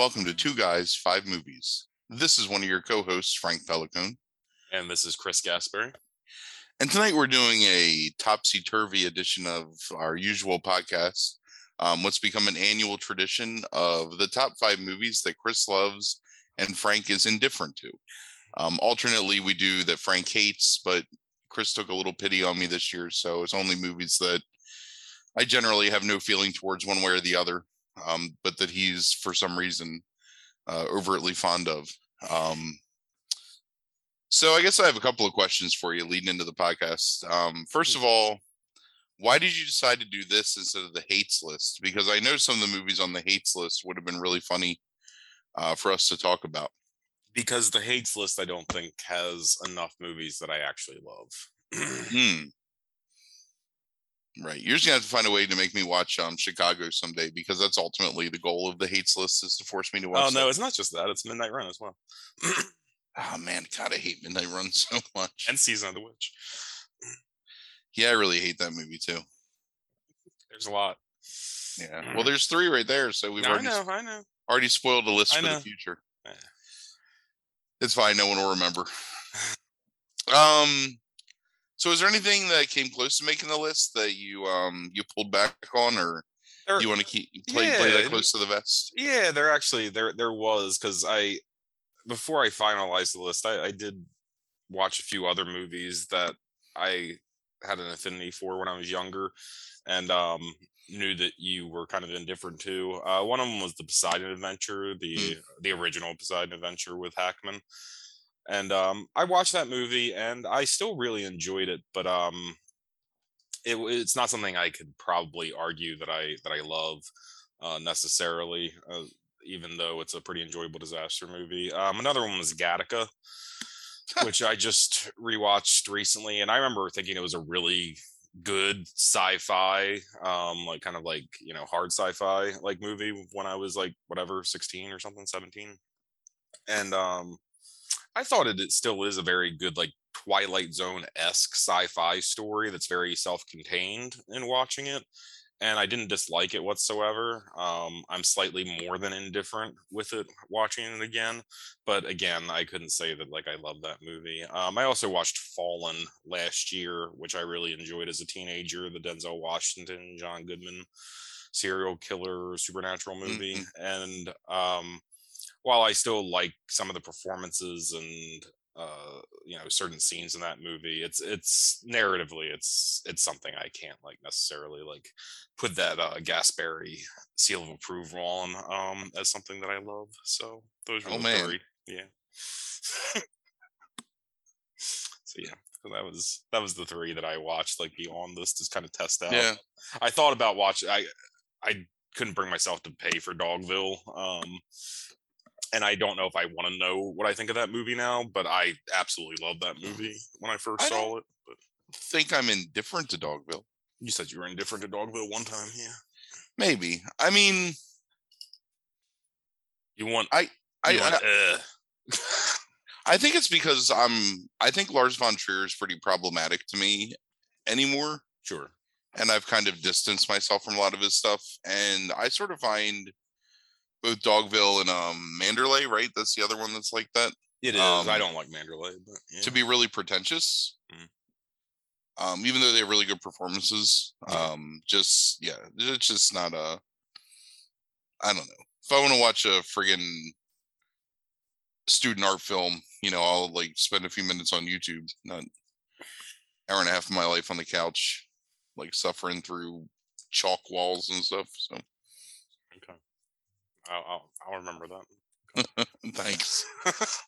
Hello, everyone, and welcome to Two Guys, Five Movies. This is one of your co hosts, Frank Pelicone. And this is Chris Gasper. And tonight we're doing a topsy turvy edition of our usual podcast. Um, what's become an annual tradition of the top five movies that Chris loves and Frank is indifferent to. Um, alternately, we do that Frank hates, but Chris took a little pity on me this year, so it's only movies that I generally have no feeling towards one way or the other, um, but that he's for some reason uh, overtly fond of. Um, so I guess I have a couple of questions for you leading into the podcast. Um, first of all, why did you decide to do this instead of the hates list? Because I know some of the movies on the hates list would have been really funny uh, for us to talk about. Because the hates list, I don't think has enough movies that I actually love. Hmm. Right. You're just gonna have to find a way to make me watch um Chicago someday because that's ultimately the goal of the hates list is to force me to watch. oh no, that. it's not just that; it's Midnight Run as well, Oh man, God, I hate Midnight Run so much. and Season of the Witch. yeah, I really hate that movie too. There's a lot. Yeah. Well, there's three right there, so we've I already know, I know. already spoiled the list I for the future. Yeah. It's fine. No one will remember. Um. So, is there anything that came close to making the list that you um you pulled back on, or There, you want to keep play play that Yeah, close to the vest? yeah, there actually there there was because I before I finalized the list, I, I did watch a few other movies that I had an affinity for when I was younger, and um knew that you were kind of indifferent to. Uh, one of them was the Poseidon Adventure, the the original Poseidon Adventure with Hackman, and um I watched that movie and I still really enjoyed it, but um it, it's not something I could probably argue that I that I love uh, necessarily. Uh, even though it's a pretty enjoyable disaster movie. Um, another one was Gattaca, which I just rewatched recently, and I remember thinking it was a really good sci-fi, um, like kind of like you know hard sci-fi like movie when I was like whatever sixteen or something, seventeen, and um, I thought it, it still is a very good like Twilight Zone esque sci-fi story that's very self-contained in watching it and I didn't dislike it whatsoever. Um, I'm slightly more than indifferent with it watching it again, but again, I couldn't say that like I love that movie. Um, I also watched Fallen last year, which I really enjoyed as a teenager. The Denzel Washington, John Goodman serial killer supernatural movie, and um, while I still like some of the performances and uh you know certain scenes in that movie it's it's narratively it's it's something i can't like necessarily like put that uh Gasperi seal of approval on um as something that I love. So those were Oh, the man. three. Yeah. so yeah, so that was that was the three that I watched like beyond this to kind of test out. Yeah. I thought about watching I I couldn't bring myself to pay for Dogville. Um and I don't know if I want to know what I think of that movie now, but I absolutely loved that movie when I first I saw it. But Think I'm indifferent to Dogville? you said you were indifferent to Dogville one time, yeah. Maybe. I mean, You want I I, you I uh, I think it's because I'm. I think Lars von Trier is pretty problematic to me anymore, sure. and I've kind of distanced myself from a lot of his stuff. And I sort of find both Dogville and um Manderley, right? That's the other one that's like that. It is. Um, I don't like Manderley, but yeah. To be really pretentious. Mhm. Um, even though they have really good performances, um, just yeah, it's just not a. I don't know. If I want to watch a friggin' student art film, you know, I'll like spend a few minutes on YouTube, not hour and a half of my life on the couch, like suffering through chalk walls and stuff. So. I'll, I'll, I'll remember that. thanks.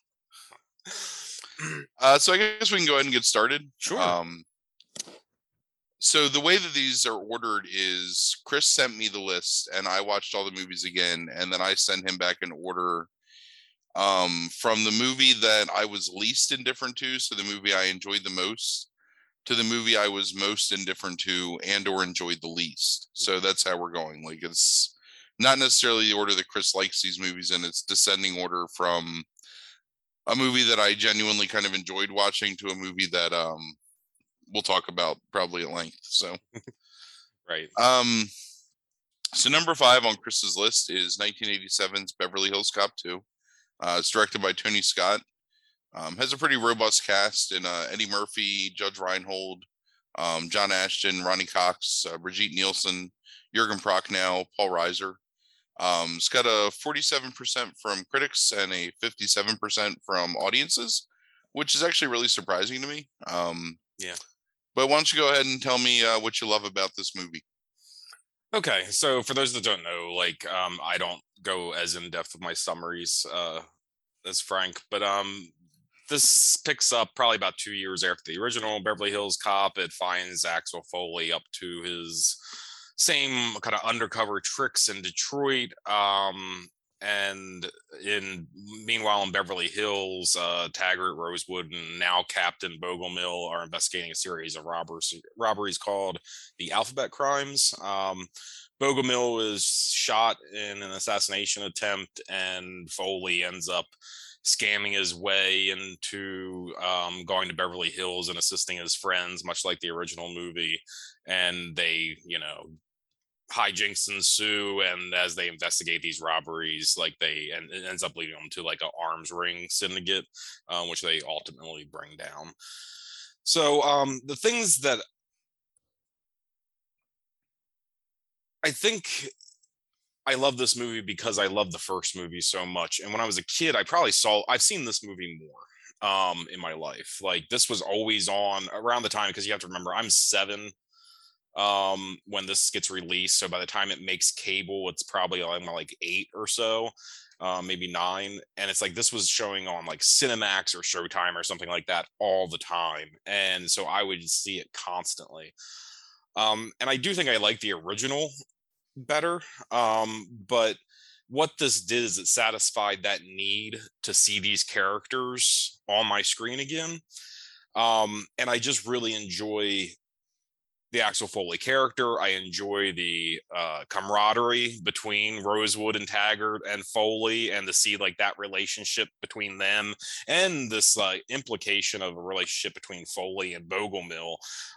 Uh, so I guess we can go ahead and get started. Sure. Um, so the way that these are ordered is Chris sent me the list, and I watched all the movies again, and then I sent him back an order um, from the movie that I was least indifferent to, so the movie I enjoyed the most, to the movie I was most indifferent to and or enjoyed the least. So that's how we're going. Like it's not necessarily the order that Chris likes these movies in; it's descending order from a movie that I genuinely kind of enjoyed watching to a movie that um we'll talk about probably at length. So right. um So number five on Chris's list is 1987's Beverly Hills Cop 2. Uh, it's directed by Tony Scott. Um, has a pretty robust cast in uh, Eddie Murphy, Judge Reinhold, um, John Ashton, Ronny Cox, uh, Brigitte Nielsen, Jurgen Prochnow, Paul Reiser. Um, it's got a 47% from critics and a 57% from audiences, which is actually really surprising to me. Um, Yeah. But why don't you go ahead and tell me uh, what you love about this movie? Okay, so for those that don't know, like um, I don't go as in depth with my summaries uh, as Frank, but um, this picks up probably about two years after the original Beverly Hills Cop. It finds Axel Foley up to his same kind of undercover tricks in Detroit. Um, and in meanwhile in Beverly Hills, uh, Taggart, Rosewood, and now Captain Bogomil are investigating a series of robbers, robberies called the Alphabet Crimes. Um, Bogomil is shot in an assassination attempt, and Foley ends up scamming his way into um, going to Beverly Hills and assisting his friends, much like the original movie. And they, you know, hijinks ensue and as they investigate these robberies like they and it ends up leading them to like a arms ring syndicate um, which they ultimately bring down. So um the things that i think i love this movie because i love the first movie so much and when i was a kid i probably saw i've seen this movie more um in my life. Like this was always on around the time because you have to remember i'm seven um when this gets released so by the time it makes cable it's probably on like eight or so um, maybe nine and it's like this was showing on like cinemax or showtime or something like that all the time and so i would see it constantly. Um and i do think i like the original better um but what this did is it satisfied that need to see these characters on my screen again um and i just really enjoy the Axel Foley character. I enjoy the uh, camaraderie between Rosewood and Taggart and Foley, and to see like that relationship between them, and this uh, implication of a relationship between Foley and Bogomil,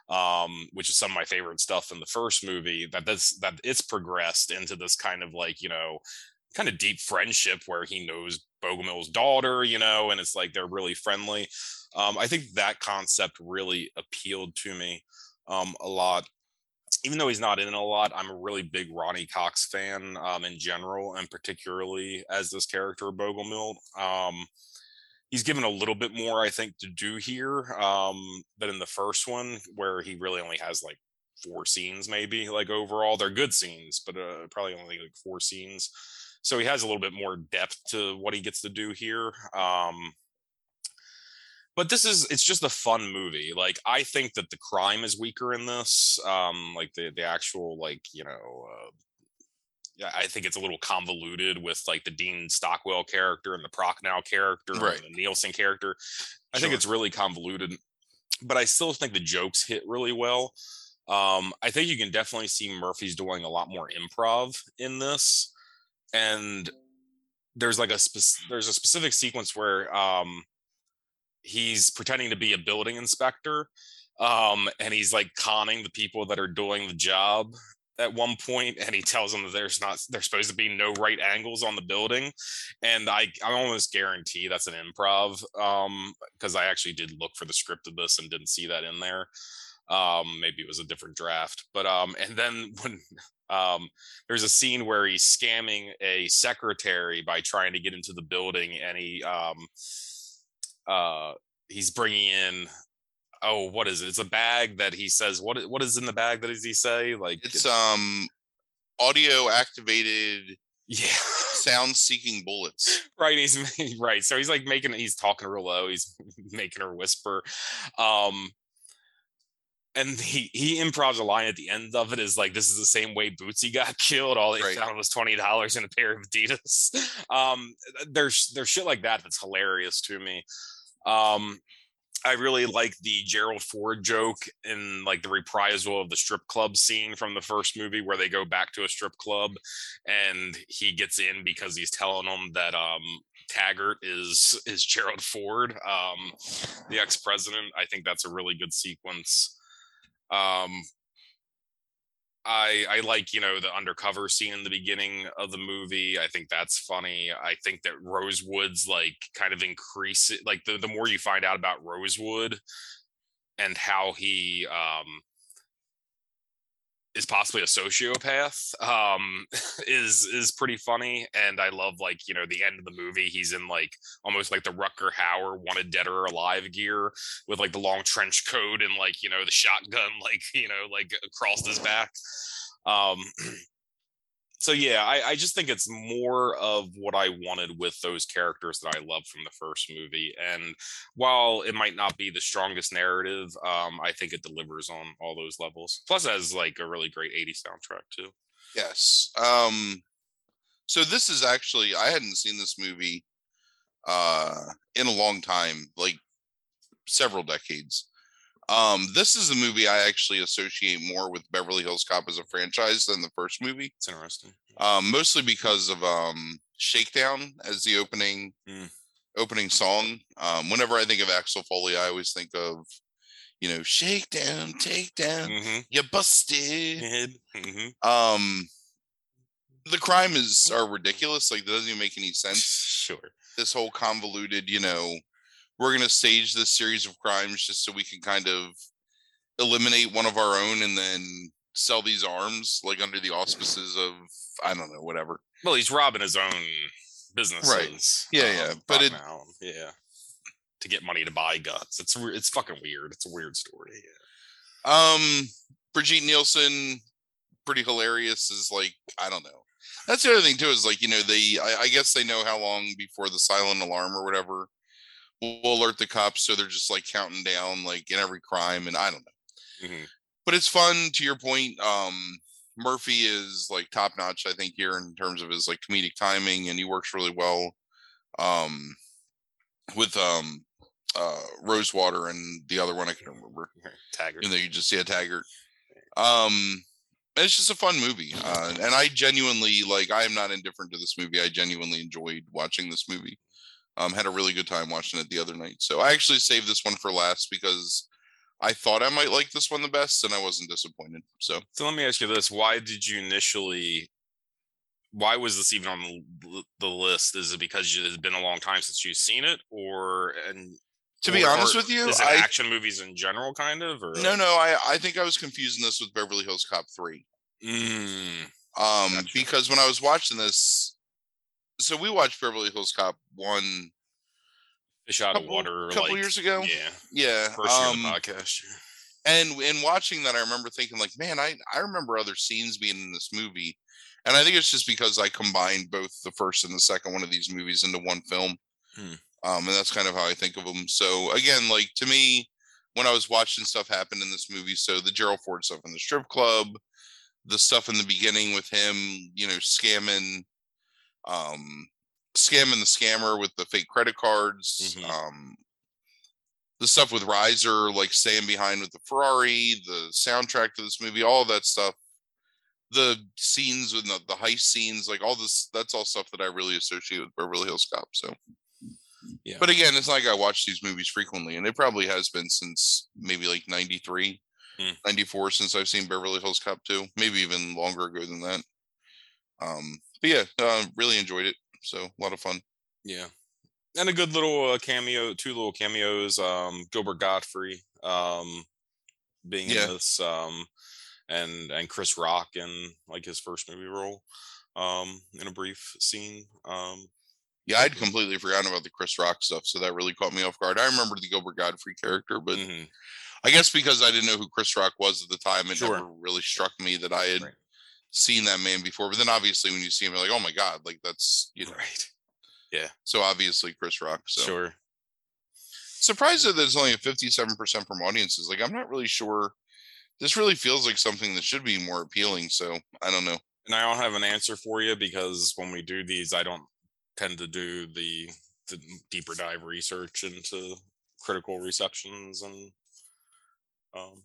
um, which is some of my favorite stuff in the first movie. That this that it's progressed into this kind of like you know kind of deep friendship where he knows Bogomil's daughter, you know, and it's like they're really friendly. Um, I think that concept really appealed to me um, a lot. Even though he's not in a lot, I'm a really big Ronny Cox fan um, in general, and particularly as this character Bogomil. Um, he's given a little bit more, I think, to do here um, than in the first one, where he really only has like four scenes, maybe like overall. They're good scenes, but uh, probably only like four scenes. So he has a little bit more depth to what he gets to do here. Um, but this is it's just a fun movie like i think that the crime is weaker in this um like the the actual like you know uh, I think it's a little convoluted with like the Dean Stockwell character and the Prochnow character Right. and the Nielsen character. I think it's really convoluted, but I still think the jokes hit really well. Um, I think you can definitely see Murphy's doing a lot more improv in this, and there's like a spec- there's a specific sequence where um, he's pretending to be a building inspector, um, and he's like conning the people that are doing the job at one point and he tells them that there's not there's supposed to be no right angles on the building and i i almost guarantee that's an improv um because i actually did look for the script of this and didn't see that in there. Um maybe it was a different draft but um and then when um there's a scene where he's scamming a secretary by trying to get into the building and he um uh he's bringing in oh what is it it's a bag that he says what what is in the bag that does he say like It's um audio activated yeah sound seeking bullets. right he's right so he's like making he's talking real low he's making her whisper um and he he improvs a line at the end of it is like this is the same way Bootsy got killed. All they Right. found was twenty dollars in a pair of Adidas. Um, there's there's shit like that that's hilarious to me. Um, I really like the Gerald Ford joke in like the reprisal of the strip club scene from the first movie where they go back to a strip club and he gets in because he's telling them that um Taggart is is Gerald Ford, um, the ex-president. I think that's a really good sequence. Um, I I like you know the undercover scene in the beginning of the movie. I think that's funny. I think that Rosewood's like kind of increase. Like the the more you find out about Rosewood and how he um is possibly a sociopath um is is pretty funny and i love like you know the end of the movie he's in like almost like the Rutger Hauer wanted dead or alive gear with like the long trench coat and like you know the shotgun like you know like across his back. Um so yeah, I, I just think it's more of what I wanted with those characters that I love from the first movie. And while it might not be the strongest narrative, um, I think it delivers on all those levels. Plus, it has like a really great 80s soundtrack too. Yes. Um, so this is actually I hadn't seen this movie uh in a long time, like several decades. Um, this is a movie I actually associate more with Beverly Hills Cop as a franchise than the first movie. It's interesting. Um, mostly because of um Shakedown as the opening Mm. opening song. Um, whenever I think of Axel Foley, I always think of, you know, Shakedown, Takedown, Mm-hmm. you busted. Mm-hmm. Um, the crime is are ridiculous. Like, that doesn't even make any sense. Sure. This whole convoluted, you know, we're gonna stage this series of crimes just so we can kind of eliminate one of our own and then sell these arms like under the auspices of I don't know, whatever. Well, he's robbing his own businesses. Yeah, yeah, but But it- now, yeah, to get money to buy guns. It's it's fucking weird. It's a weird story. Yeah. Um, Brigitte Nielsen, pretty hilarious. Is like I don't know. That's the other thing too. Is like you know they I, I guess they know how long before the silent alarm or whatever will will alert the cops, so they're just like counting down like in every crime, and I don't know. Mhm. But it's fun. To your point, um, Murphy is like top notch. I think here in terms of his like comedic timing, and he works really well. Um, with um, uh, Rosewater and the other one I can't remember Taggart. even though you just see a Taggart. Um, it's just a fun movie, uh, and I genuinely like. I am not indifferent to this movie. I genuinely enjoyed watching this movie. Um, had a really good time watching it the other night. So I actually saved this one for last because I thought I might like this one the best, and I wasn't disappointed. So So let me ask you this: Why did you initially? Why was this even on the, the list? Is it because it has been a long time since you've seen it, or and to be or- honest with you, is it I action movies in general, kind of? Or no, no, I I think I was confusing this with Beverly Hills Cop three. Mm, Um, Gotcha. because when I was watching this, so we watched Beverly Hills Cop one fish out of water a couple like, years ago. Yeah, Yeah. first year of um, the podcast. and in watching that i remember thinking like man i i remember other scenes being in this movie and i think it's just because i combined both the first and the second one of these movies into one film Hmm. um and that's kind of how i think of them so again like to me when i was watching stuff happen in this movie so the gerald ford stuff in the strip club the stuff in the beginning with him you know scamming um Scam and the scammer with the fake credit cards Mhm. um the stuff with Reiser, like staying behind with the Ferrari, the soundtrack to this movie, all that stuff, the scenes with the, the heist scenes, like all this, that's all stuff that I really associate with Beverly Hills Cop. So, Yeah. But again, it's like I watch these movies frequently, and it probably has been since maybe like 93, Hmm. 94 since I've seen Beverly Hills Cop 2, maybe even longer ago than that. Um, but yeah, uh, really enjoyed it. So, a lot of fun. Yeah. And a good little uh, cameo, two little cameos. Um, Gilbert Gottfried um, being Yeah. in this, um, and and Chris Rock in like his first movie role, um, in a brief scene. Um, Yeah, I'd completely forgotten about the Chris Rock stuff, so that really caught me off guard. I remember the Gilbert Gottfried character, but mhm. I guess because I didn't know who Chris Rock was at the time, it Sure. never really struck me that I had Right. Seen that man before. But then obviously when you see him, you're like, oh my God, like that's you know Right. Yeah. So obviously Chris Rock. So Sure. surprised that there's only a 57% from audiences. Like I'm not really sure. This really feels like something that should be more appealing. So I don't know. And I don't have an answer for you because when we do these, I don't tend to do the the deeper dive research into critical receptions and um,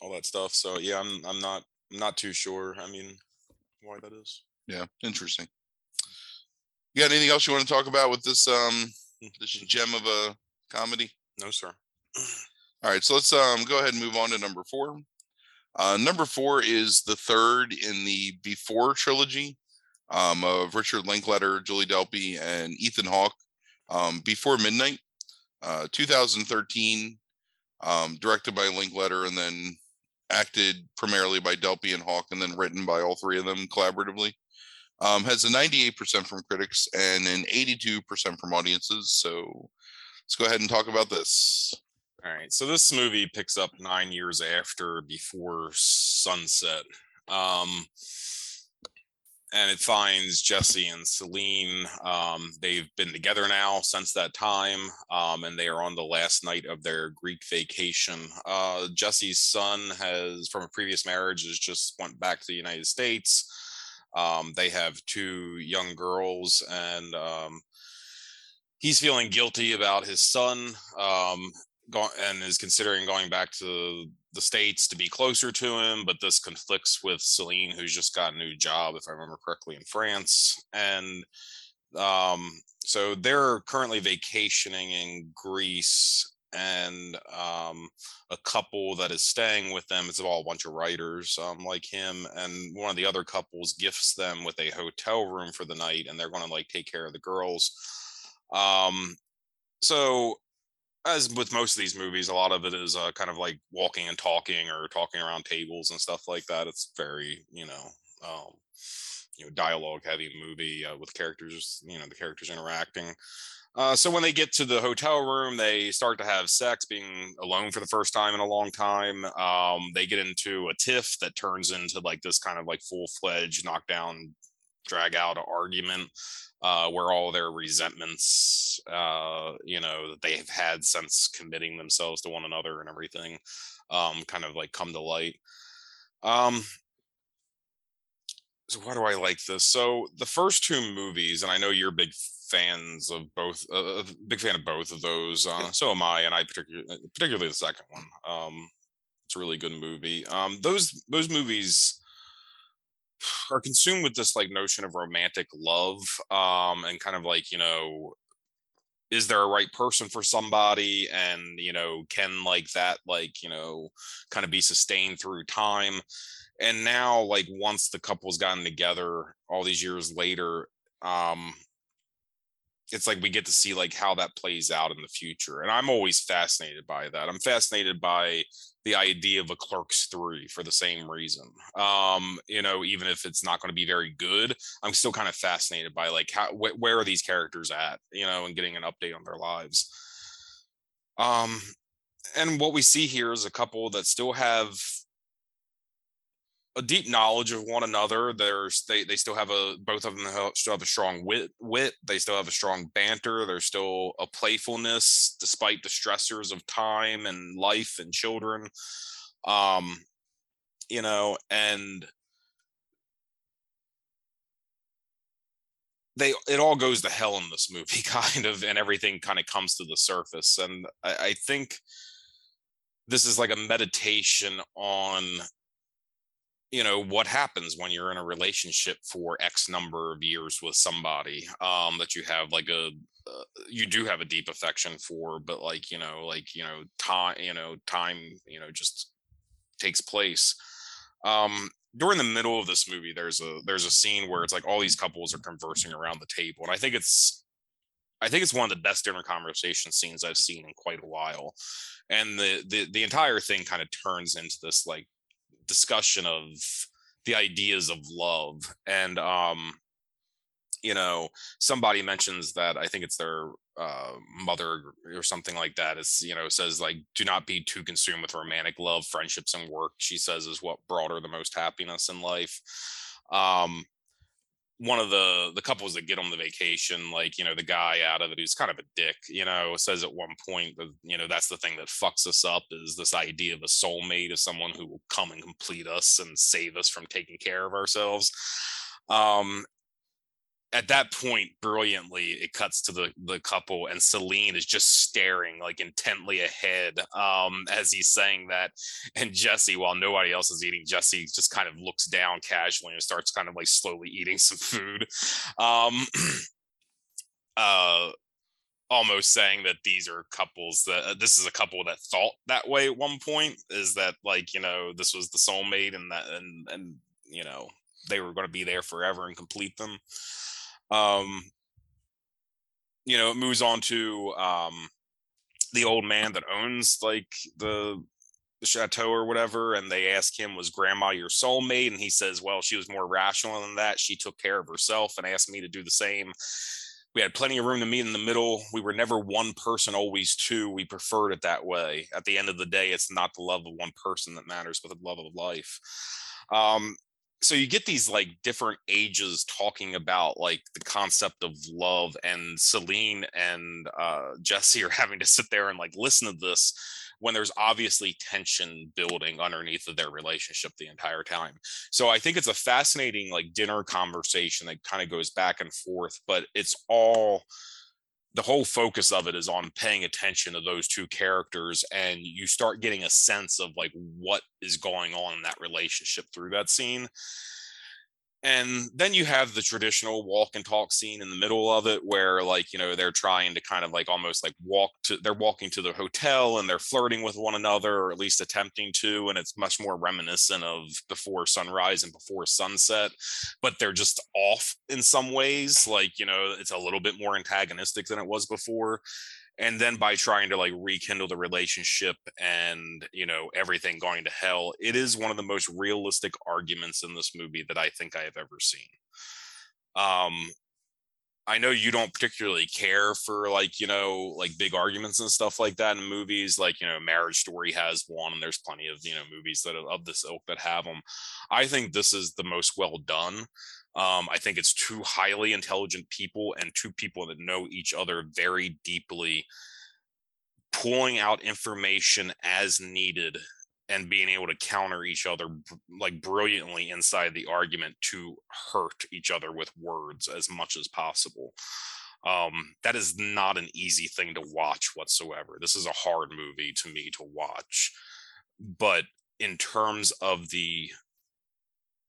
all that stuff. So yeah, I'm I'm not not too sure. I mean, why that is. Yeah, interesting. You got anything else you want to talk about with this um this gem of a comedy? No, sir. All right, so let's um go ahead and move on to number four. Uh, number four is the third in the Before trilogy um, of Richard Linklater, Julie Delpy, and Ethan Hawke. Um, Before Midnight, uh, 2013, um, directed by Linklater, and then acted primarily by Delpy and Hawke, and then written by all three of them collaboratively. Um, has a 98% from critics and an 82% from audiences. So let's go ahead and talk about this. All right. So this movie picks up nine years after Before Sunset. Um, and it finds Jesse and Celine. Um, they've been together now since that time, um, and they are on the last night of their Greek vacation. Uh, Jesse's son has, from a previous marriage, has just went back to the United States. Um, they have two young girls, and um, he's feeling guilty about his son um, go- and is considering going back to the states to be closer to him but this conflicts with celine who's just got a new job if i remember correctly in france. And um, so they're currently vacationing in greece and um, a couple that is staying with them is all a bunch of writers um, like him and one of the other couples gifts them with a hotel room for the night and they're going to like take care of the girls. Um, so as with most of these movies, a lot of it is uh, kind of like walking and talking or talking around tables and stuff like that. It's very, you know, um, you know, dialogue heavy movie uh, with characters, you know, the characters interacting. Uh, so when they get to the hotel room, they start to have sex, being alone for the first time in a long time. Um, they get into a tiff that turns into like this kind of like full fledged knockdown, drag out argument uh, where all their resentments, uh, you know, that they have had since committing themselves to one another and everything, um, kind of like come to light. Um, so why do I like this? So the first two movies, and I know you're big fans of both, uh, big fan of both of those. Uh, so am I, and I particularly, particularly the second one. Um, it's a really good movie. Um, those those movies are consumed with this like notion of romantic love um and kind of like you know is there a right person for somebody? And you know can like that like you know kind of be sustained through time? And now like once the couple's gotten together all these years later um it's like we get to see like how that plays out in the future and i'm always fascinated by that. I'm fascinated by the idea of a clerks 3 for the same reason. Um you know even if it's not going to be very good i'm still kind of fascinated by like how wh- where are these characters at you know and getting an update on their lives. Um and what we see here is a couple that still have a deep knowledge of one another. There's they they still have a both of them still have a strong wit wit. They still have a strong banter. There's still a playfulness despite the stressors of time and life and children. Um, you know, and they it all goes to hell in this movie, kind of, and everything kind of comes to the surface. And I, I think this is like a meditation on you know what happens when you're in a relationship for x number of years with somebody um that you have like a uh, you do have a deep affection for but like you know like you know time you know time you know just takes place. Um during the middle of this movie there's a there's a scene where it's like all these couples are conversing around the table and i think it's i think it's one of the best dinner conversation scenes i've seen in quite a while. And the the, the entire thing kind of turns into this like discussion of the ideas of love and um you know somebody mentions that i think it's their uh, mother or something like that is you know says like do not be too consumed with romantic love friendships and work she says is what brought her the most happiness in life. Um one of the the couples that get on the vacation like you know the guy out of it who's kind of a dick you know says at one point that you know that's the thing that fucks us up is this idea of a soulmate of someone who will come and complete us and save us from taking care of ourselves. Um at that point brilliantly it cuts to the the couple and celine is just staring like intently ahead um as he's saying that and jesse while nobody else is eating jesse just kind of looks down casually and starts kind of like slowly eating some food um uh almost saying that these are couples that uh, this is a couple that thought that way at one point is that like you know this was the soulmate and that and and you know they were going to be there forever and complete them um you know it moves on to um the old man that owns like the the chateau or whatever and they ask him was grandma your soulmate? And he says well she was more rational than that. She took care of herself and asked me to do the same. We had plenty of room to meet in the middle. We were never one person always two. We preferred it that way. At the end of the day it's not the love of one person that matters but the love of life. Um, so you get these like different ages talking about like the concept of love and celine and uh, jesse are having to sit there and like listen to this when there's obviously tension building underneath of their relationship the entire time. So I think it's a fascinating like dinner conversation that kind of goes back and forth, but it's all the whole focus of it is on paying attention to those two characters and you start getting a sense of like what is going on in that relationship through that scene and then you have the traditional walk and talk scene in the middle of it where like you know they're trying to kind of like almost like walk to they're walking to the hotel and they're flirting with one another or at least attempting to and it's much more reminiscent of before sunrise and before sunset but they're just off in some ways like you know it's a little bit more antagonistic than it was before and then by trying to like rekindle the relationship and you know everything going to hell it is one of the most realistic arguments in this movie that i think i have ever seen. Um i know you don't particularly care for like you know like big arguments and stuff like that in movies like you know marriage story has one and there's plenty of you know movies that of this ilk that have them i think this is the most well done um, I think it's two highly intelligent people and two people that know each other very deeply, pulling out information as needed and being able to counter each other like brilliantly inside the argument to hurt each other with words as much as possible. Um, that is not an easy thing to watch whatsoever. This is a hard movie to me to watch. But in terms of the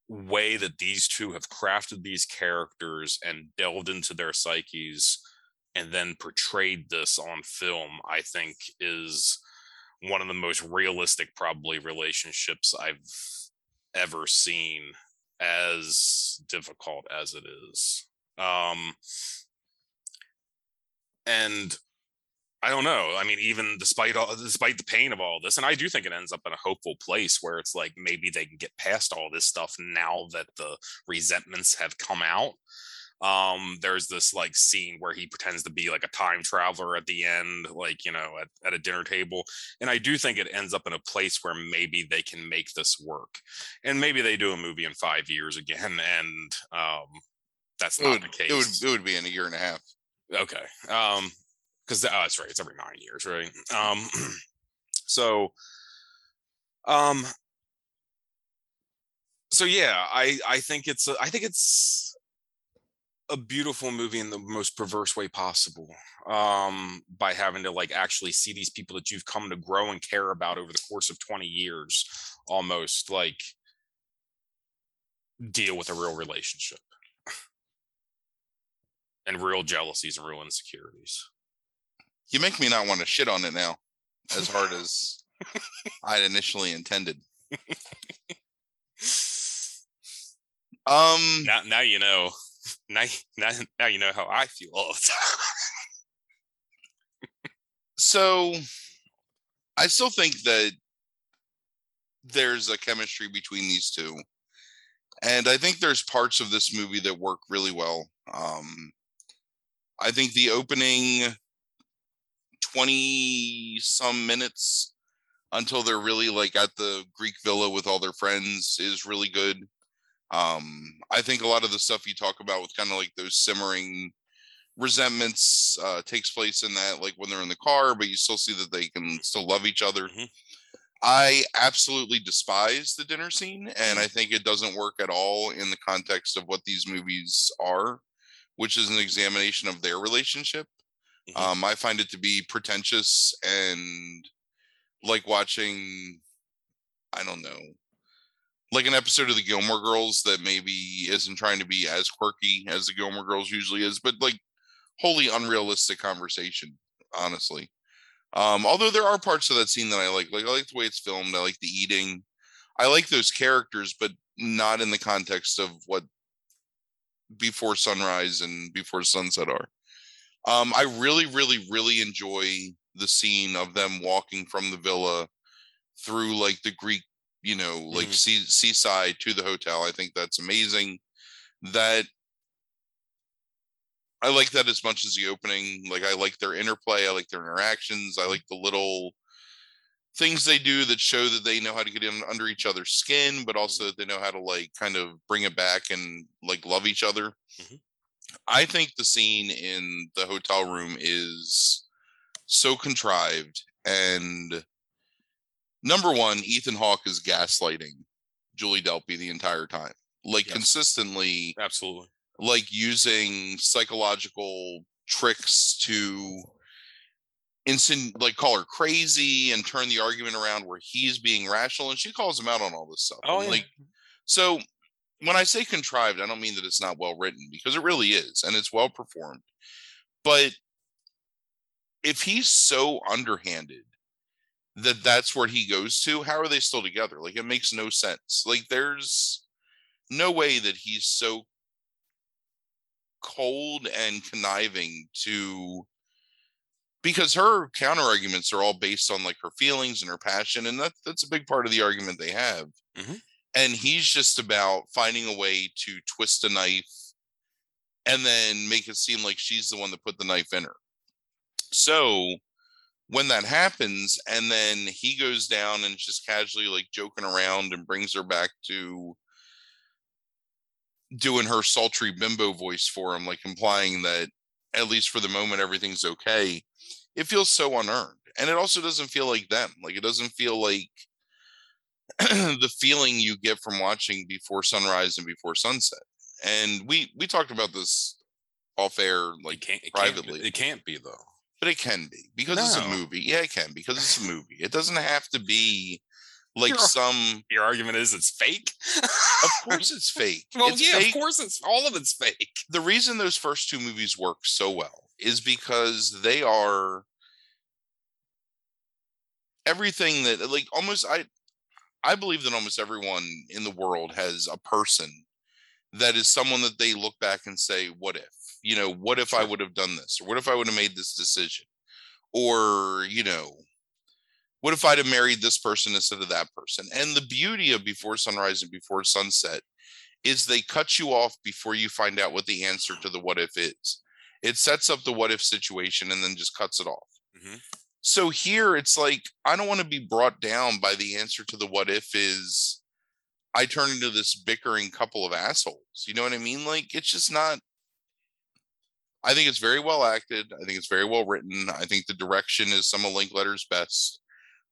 way that these two have crafted these characters and delved into their psyches and then portrayed this on film, I think is one of the most realistic, probably, relationships I've ever seen, as difficult as it is. Um, and I don't know. I mean, even despite all, despite the pain of all this, and I do think it ends up in a hopeful place where it's like maybe they can get past all this stuff now that the resentments have come out. Um, there's this like scene where he pretends to be like a time traveler at the end, like you know, at, at a dinner table, and I do think it ends up in a place where maybe they can make this work, and maybe they do a movie in five years again, and um, that's not would, the case. It would it would be in a year and a half. Okay. Um, because oh, that's right. It's every nine years, right? Um, so, um, so yeah, I I think it's a, I think it's a beautiful movie in the most perverse way possible. Um, by having to like actually see these people that you've come to grow and care about over the course of twenty years, almost like deal with a real relationship and real jealousies and real insecurities. You make me not want to shit on it now, as hard as I'd initially intended. Um. Now, now you know. Now, now, now you know how I feel all the time. so, I still think that there's a chemistry between these two, and I think there's parts of this movie that work really well. Um, I think the opening 20 some minutes until they're really like at the Greek villa with all their friends is really good. Um, I think a lot of the stuff you talk about with kind of like those simmering resentments uh, takes place in that, like when they're in the car, but you still see that they can still love each other. Mm-hmm. I absolutely despise the dinner scene, and I think it doesn't work at all in the context of what these movies are, which is an examination of their relationship. Mm-hmm. Um, I find it to be pretentious and like watching, I don't know, like an episode of the Gilmore Girls that maybe isn't trying to be as quirky as the Gilmore Girls usually is, but like wholly unrealistic conversation, honestly. Um, although there are parts of that scene that I like. Like I like the way it's filmed. I like the eating. I like those characters, but not in the context of what before sunrise and before sunset are. Um, I really, really, really enjoy the scene of them walking from the villa through like the Greek, you know, like Mhm. sea, seaside to the hotel. I think that's amazing. That I like that as much as the opening. Like I like their interplay. I like their interactions. I like the little things they do that show that they know how to get in under each other's skin, but also that they know how to like kind of bring it back and like love each other. Mhm. I think the scene in the hotel room is so contrived and number one, Ethan Hawke is gaslighting Julie Delpy the entire time. Like Yes. consistently Absolutely. like using psychological tricks to instant like call her crazy and turn the argument around where he's being rational and she calls him out on all this stuff. Oh, yeah. like so when I say contrived, I don't mean that it's not well written because it really is and it's well performed. But if he's so underhanded that that's where he goes to, how are they still together? Like it makes no sense. Like there's no way that he's so cold and conniving to because her counter arguments are all based on like her feelings and her passion and that that's a big part of the argument they have Mhm. And he's just about finding a way to twist a knife and then make it seem like she's the one that put the knife in her so when that happens and then he goes down and just casually like joking around and brings her back to doing her sultry bimbo voice for him, like implying that at least for the moment everything's okay. It feels so unearned. And it also doesn't feel like them. Like it doesn't feel like the feeling you get from watching before sunrise and before sunset. And we we talked about this off air It like can't. It privately. Can't, it can't be though. but it can be because it's a movie. Yeah, it can because it's a movie. It doesn't have to be like You're- some Your argument is it's fake. of course it's fake. well, it's yeah, fake of course it's all of it's fake. the reason those first two movies work so well is because they are everything that like almost I I believe that almost everyone in the world has a person that is someone that they look back and say, what if? You know, what if I would have done this? Or what if I would have made this decision? Or, you know, what if I'd have married this person instead of that person? And the beauty of Before Sunrise and Before Sunset is they cut you off before you find out what the answer to the what if is. It sets up the what if situation and then just cuts it off. Mhm. So here it's like I don't want to be brought down by the answer to the what if is I turn into this bickering couple of assholes. You know what I mean? Like it's just not I think it's very well acted. I think it's very well written. I think the direction is some of Linklater's best.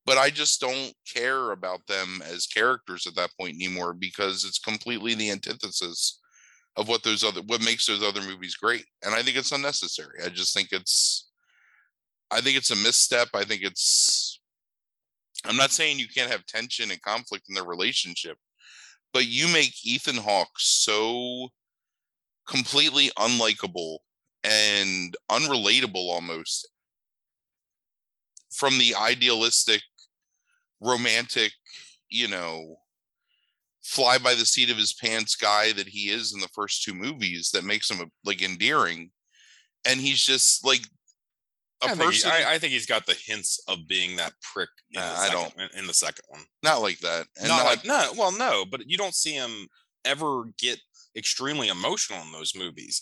But I just don't care about them as characters at that point anymore because it's completely the antithesis of what those other what makes those other movies great. And I think it's unnecessary. I just think it's I think it's a misstep. I think it's I'm not saying you can't have tension and conflict in their relationship, but you make Ethan Hawke so completely unlikable and unrelatable almost from the idealistic romantic you know fly by the seat of his pants guy that he is in the first two movies that makes him like endearing and he's just like I think, he, I, I think he's got the hints of being that prick. In Nah, the I second, in- in the second one. not like that and not, not, like no, well, no, but you don't see him ever get extremely emotional in those movies,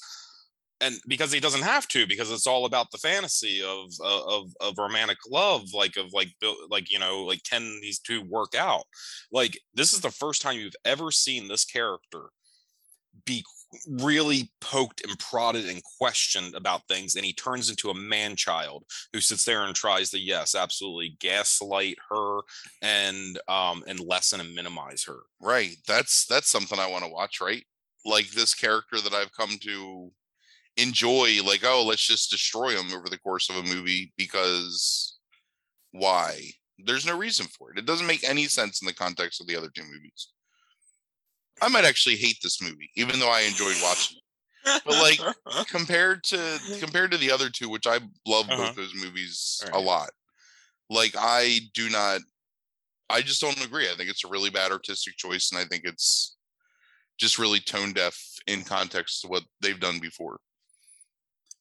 and because he doesn't have to, because it's all about the fantasy of uh, of of romantic love, like of like like you know like can these two work out? Like this is the first time you've ever seen this character be really poked and prodded and questioned about things and he turns into a man child who sits there and tries to yes absolutely gaslight her and um and lessen and minimize her. Right that's that's something i want to watch right? Like this character that i've come to enjoy like oh let's just destroy him over the course of a movie because why? There's no reason for it. It doesn't make any sense in the context of the other two movies i might actually hate this movie even though i enjoyed watching it but like compared to compared to the other two, which I love Uh-huh. both those movies a lot. Like I do not I just don't agree. I think it's a really bad artistic choice, and I think it's just really tone deaf in context to what they've done before.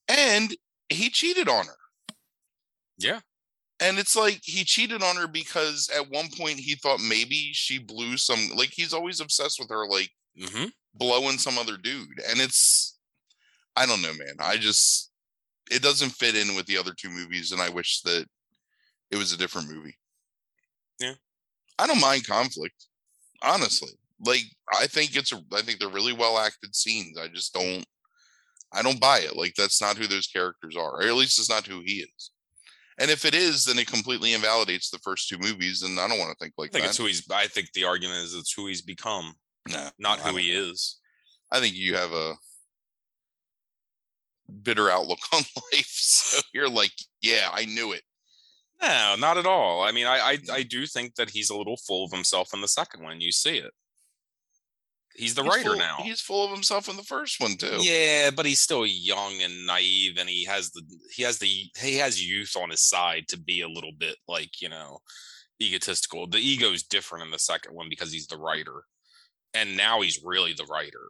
And he cheated on her. Yeah. And it's like he cheated on her because at one point he thought maybe she blew some like he's always obsessed with her like hmm blowing some other dude. And it's I don't know, man. I just it doesn't fit in with the other two movies, and I wish that it was a different movie. Yeah. I don't mind conflict, honestly. Like I think it's a I think they're really well acted scenes. I just don't I don't buy it. Like that's not who those characters are, or at least it's not who he is. And if it is, then it completely invalidates the first two movies, and I don't want to think I like think that. it's who he's. I think the argument is it's who he's become, Nah, not I who he is. I think you have a bitter outlook on life. So you're like, yeah, I knew it. No, not at all. I mean, I, I mm. I do think that he's a little full of himself in the second one. You see it. He's the He's writer full- now. He's full of himself in the first one too. Yeah, but he's still young and naive, and he has the he has the he has youth on his side to be a little bit like you know egotistical. The ego is different in the second one because he's the writer, and now he's really the writer.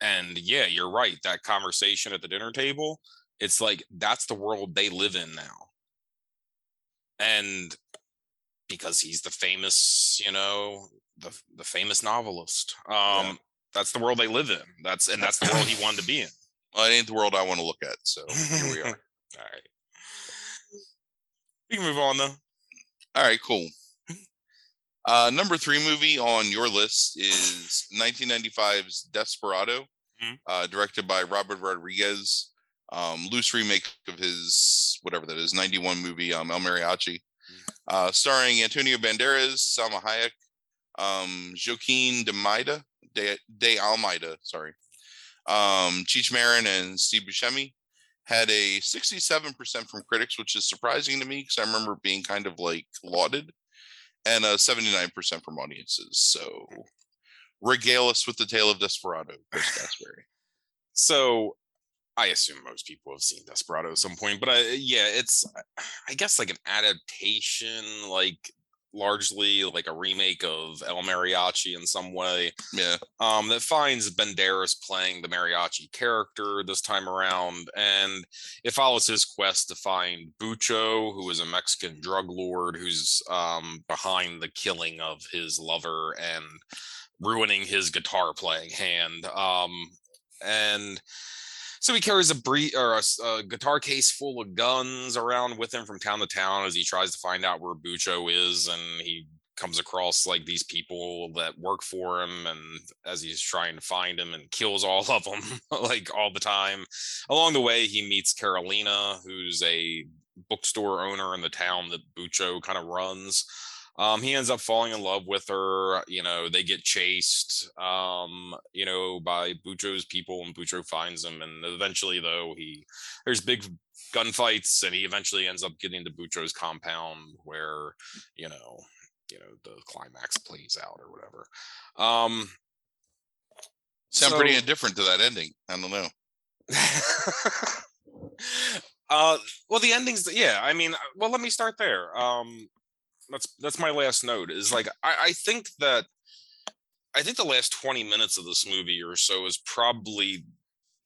And yeah, you're right. That conversation at the dinner table, it's like that's the world they live in now. And because he's the famous, you know, the the famous novelist. Um, Yeah. That's the world they live in. That's and that's the world he wanted to be in. Well, it ain't the world I want to look at. So here we are. All right. We can move on though. All right, cool. Uh, number three movie on your list is 1995's Desperado, Mhm. uh, directed by Robert Rodriguez. Um, loose remake of his whatever that is, 91 movie, um, El Mariachi, uh, starring Antonio Banderas, Salma Hayek, um, Joaquin de Maida, de, de Almeida, sorry, um, Cheech Marin, and Steve Buscemi. Had a 67% from critics, which is surprising to me because I remember being kind of like lauded and uh, 79% from audiences. So regale us with the tale of Desperado, Chris Gasperry. So I assume most people have seen Desperado at some point, but I, yeah, it's I guess like an adaptation, like largely like a remake of El Mariachi in some way. Yeah. um, that finds Banderas playing the mariachi character this time around, and it follows his quest to find Bucho, who is a Mexican drug lord who's um, behind the killing of his lover and ruining his guitar playing hand. Um, and so he carries a bre- or a, a guitar case full of guns around with him from town to town as he tries to find out where Bucho is, and he comes across like these people that work for him and as he's trying to find him and kills all of them like all the time. Along the way he meets carolina who's a bookstore owner in the town that bucho kind of runs um, he ends up falling in love with her you know they get chased um, you know by bucho's people and bucho finds him and eventually though he there's big gunfights and he eventually ends up getting to bucho's compound where you know you know the climax plays out or whatever. Um, Sound pretty indifferent to that ending. I don't know. uh, well, the endings, yeah. I mean, uh, well, let me start there. Um, that's that's my last note. Is like I, I think that I think the last twenty minutes of this movie or so is probably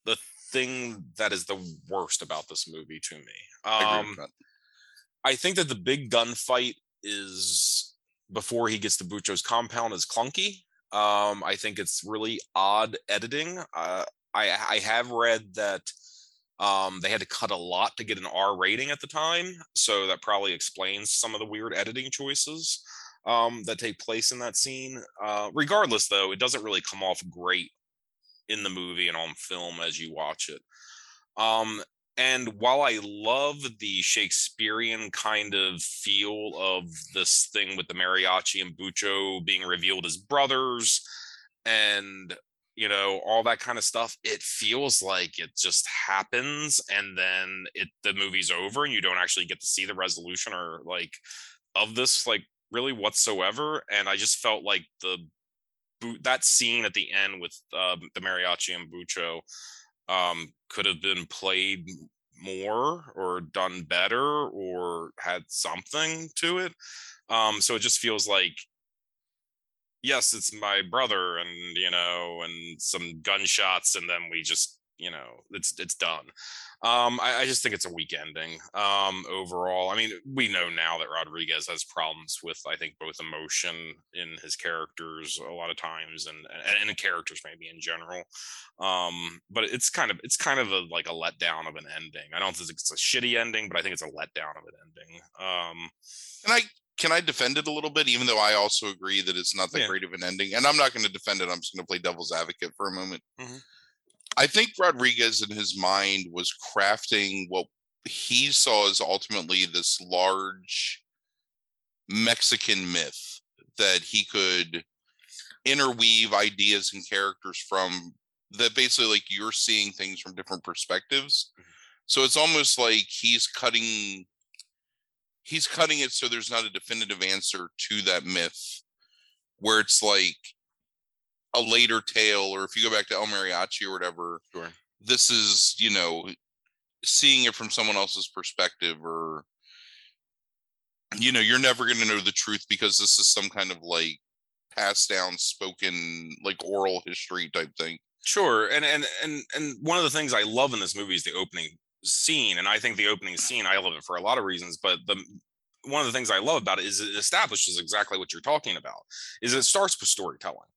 the thing that is the worst about this movie to me. I Um, that. I think that the big gunfight is before he gets to Bucho's compound is clunky. Um, I think it's really odd editing. Uh, I I have read that um, they had to cut a lot to get an R rating at the time, so that probably explains some of the weird editing choices um, that take place in that scene. Uh, regardless, though, it doesn't really come off great in the movie and on film as you watch it. Um, and while I love the Shakespearean kind of feel of this thing with the mariachi and Bucho being revealed as brothers and you know all that kind of stuff it feels like it just happens and then it the movie's over and you don't actually get to see the resolution or like of this like really whatsoever and i just felt like the that scene at the end with uh, the mariachi and bucho um, could have been played more or done better or had something to it. Um, so it just feels like yes, it's my brother and you know, and some gunshots, and then we just you know, it's it's done. Um, I, I, just think it's a weak ending. Um, overall, I mean, we know now that Rodriguez has problems with, I think, both emotion in his characters a lot of times, and and, and characters maybe in general. Um, but it's kind of it's kind of a like a letdown of an ending. I don't think it's a shitty ending, but I think it's a letdown of an ending. Um, and I can I defend it a little bit, even though I also agree that it's not that yeah. great of an ending. And I'm not going to defend it. I'm just going to play devil's advocate for a moment. Mm-hmm. I think Rodriguez in his mind was crafting what he saw as ultimately this large Mexican myth that he could interweave ideas and characters from that basically like you're seeing things from different perspectives. Mm-hmm. So it's almost like he's cutting he's cutting it so there's not a definitive answer to that myth where it's like a later tale, or if you go back to El Mariachi or whatever, sure. this is, you know, seeing it from someone else's perspective or you know, you're never going to know the truth because this is some kind of like passed down spoken like oral history type thing. Sure. And and and and one of the things I love in this movie is the opening scene and I think the opening scene I love it for a lot of reasons, but the one of the things I love about it is it establishes exactly what you're talking about. Is it starts with storytelling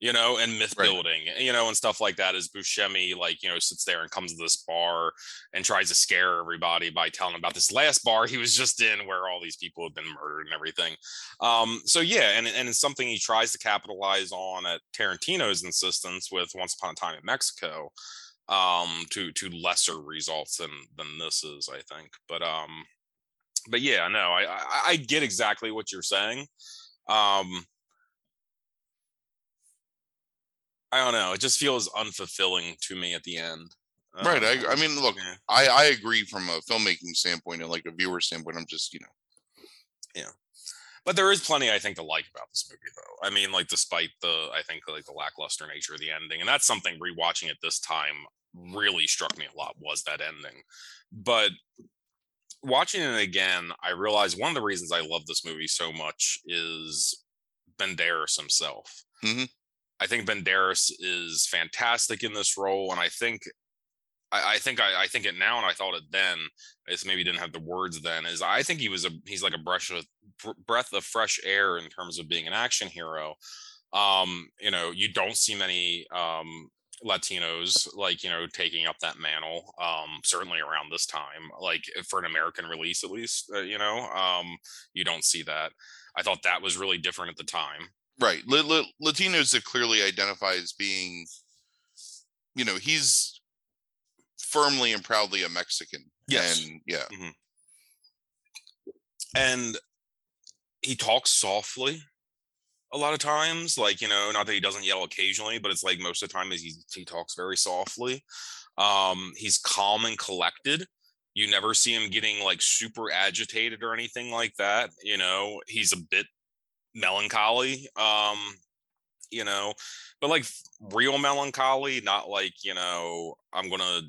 you know, and myth right. building, you know, and stuff like that. Is As Buscemi, like, you know, sits there and comes to this bar and tries to scare everybody by telling about this last bar he was just in where all these people have been murdered and everything. Um, so yeah, and, and it's something he tries to capitalize on at Tarantino's insistence with Once Upon a Time in Mexico, um, to to lesser results than than this is, I think. But um, but yeah, no, I I, I get exactly what you're saying. Um, I don't know. It just feels unfulfilling to me at the end. Right. I, I um, mean, look, yeah. I, I agree from a filmmaking standpoint and like a viewer standpoint. I'm just, you know. Yeah. But there is plenty I think to like about this movie, though. I mean, like, despite the, I think, like the lackluster nature of the ending. And that's something rewatching it this time really struck me a lot was that ending. But watching it again, I realized one of the reasons I love this movie so much is Banderas himself. Mm-hmm. I think Banderas is fantastic in this role, and I think I, I think I, I, think it now, and I thought it then. I just maybe didn't have the words then. Is I think he was a he's like a breath of breath of fresh air in terms of being an action hero. Um, you know, you don't see many um, Latinos like you know taking up that mantle. Um, certainly around this time, like for an American release, at least, uh, you know, um, you don't see that. I thought that was really different at the time. Right. L- L- Latinos that clearly identify as being, you know, he's firmly and proudly a Mexican. Yes. And yeah. Mm-hmm. And he talks softly a lot of times. Like, you know, not that he doesn't yell occasionally, but it's like most of the time he, he talks very softly. Um, he's calm and collected. You never see him getting like super agitated or anything like that. You know, he's a bit melancholy um you know but like real melancholy not like you know i'm gonna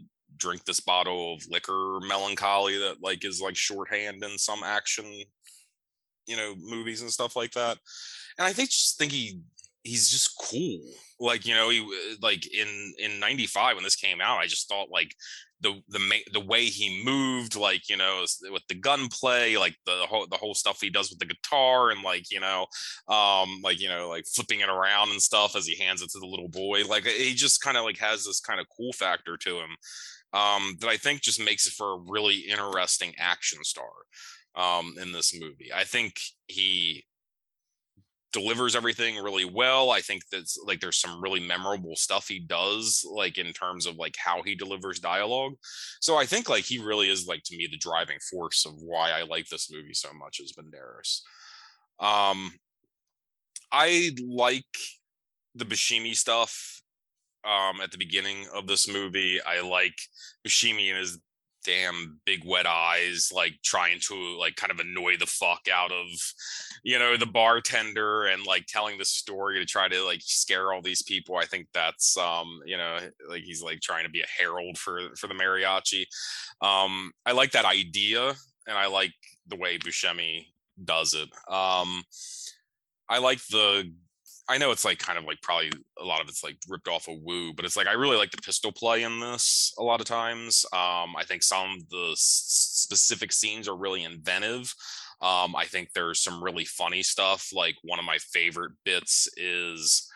drink this bottle of liquor melancholy that like is like shorthand in some action you know movies and stuff like that. And i think just think he he's just cool. Like you know he like in in 95 when this came out i just thought like the the the way he moved, like you know, with the gunplay, like the whole the whole stuff he does with the guitar, and like you know, um, like you know, like flipping it around and stuff as he hands it to the little boy. Like he just kind of like has this kind of cool factor to him um, that I think just makes it for a really interesting action star um, in this movie. I think he delivers everything really well. I think that's like there's some really memorable stuff he does, like in terms of like how he delivers dialogue. So I think like he really is like to me the driving force of why I like this movie so much as Banderas. Um, I like the Buscemi stuff um at the beginning of this movie. I like Buscemi and his damn big wet eyes like trying to like kind of annoy the fuck out of you know the bartender and like telling the story to try to like scare all these people i think that's um you know like he's like trying to be a herald for for the mariachi um i like that idea and i like the way buscemi does it um i like the I know it's like kind of like probably a lot of it's like ripped off of Woo, but it's like I really like the pistol play in this a lot of times. Um, I think some of the specific scenes are really inventive. Um, I think there's some really funny stuff. Like one of my favorite bits is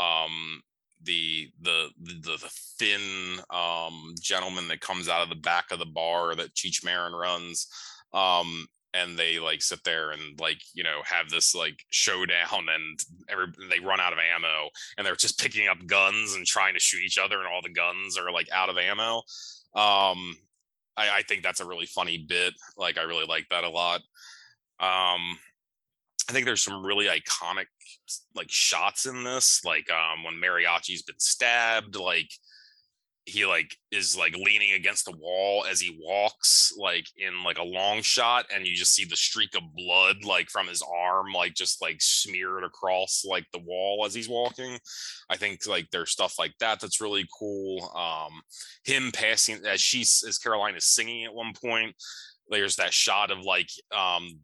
um, the, the the the thin um, gentleman that comes out of the back of the bar that Cheech Marin runs. Um, and they like sit there and like you know have this like showdown and every they run out of ammo and they're just picking up guns and trying to shoot each other and all the guns are like out of ammo. Um i, I think that's a really funny bit like i really like that a lot. Um i think there's some really iconic like shots in this like um when mariachi's been stabbed like he like is like leaning against the wall as he walks like in like a long shot and you just see the streak of blood like from his arm like just like smeared across like the wall as he's walking. I think like there's stuff like that that's really cool. Um him passing as she's as caroline is singing at one point there's that shot of like um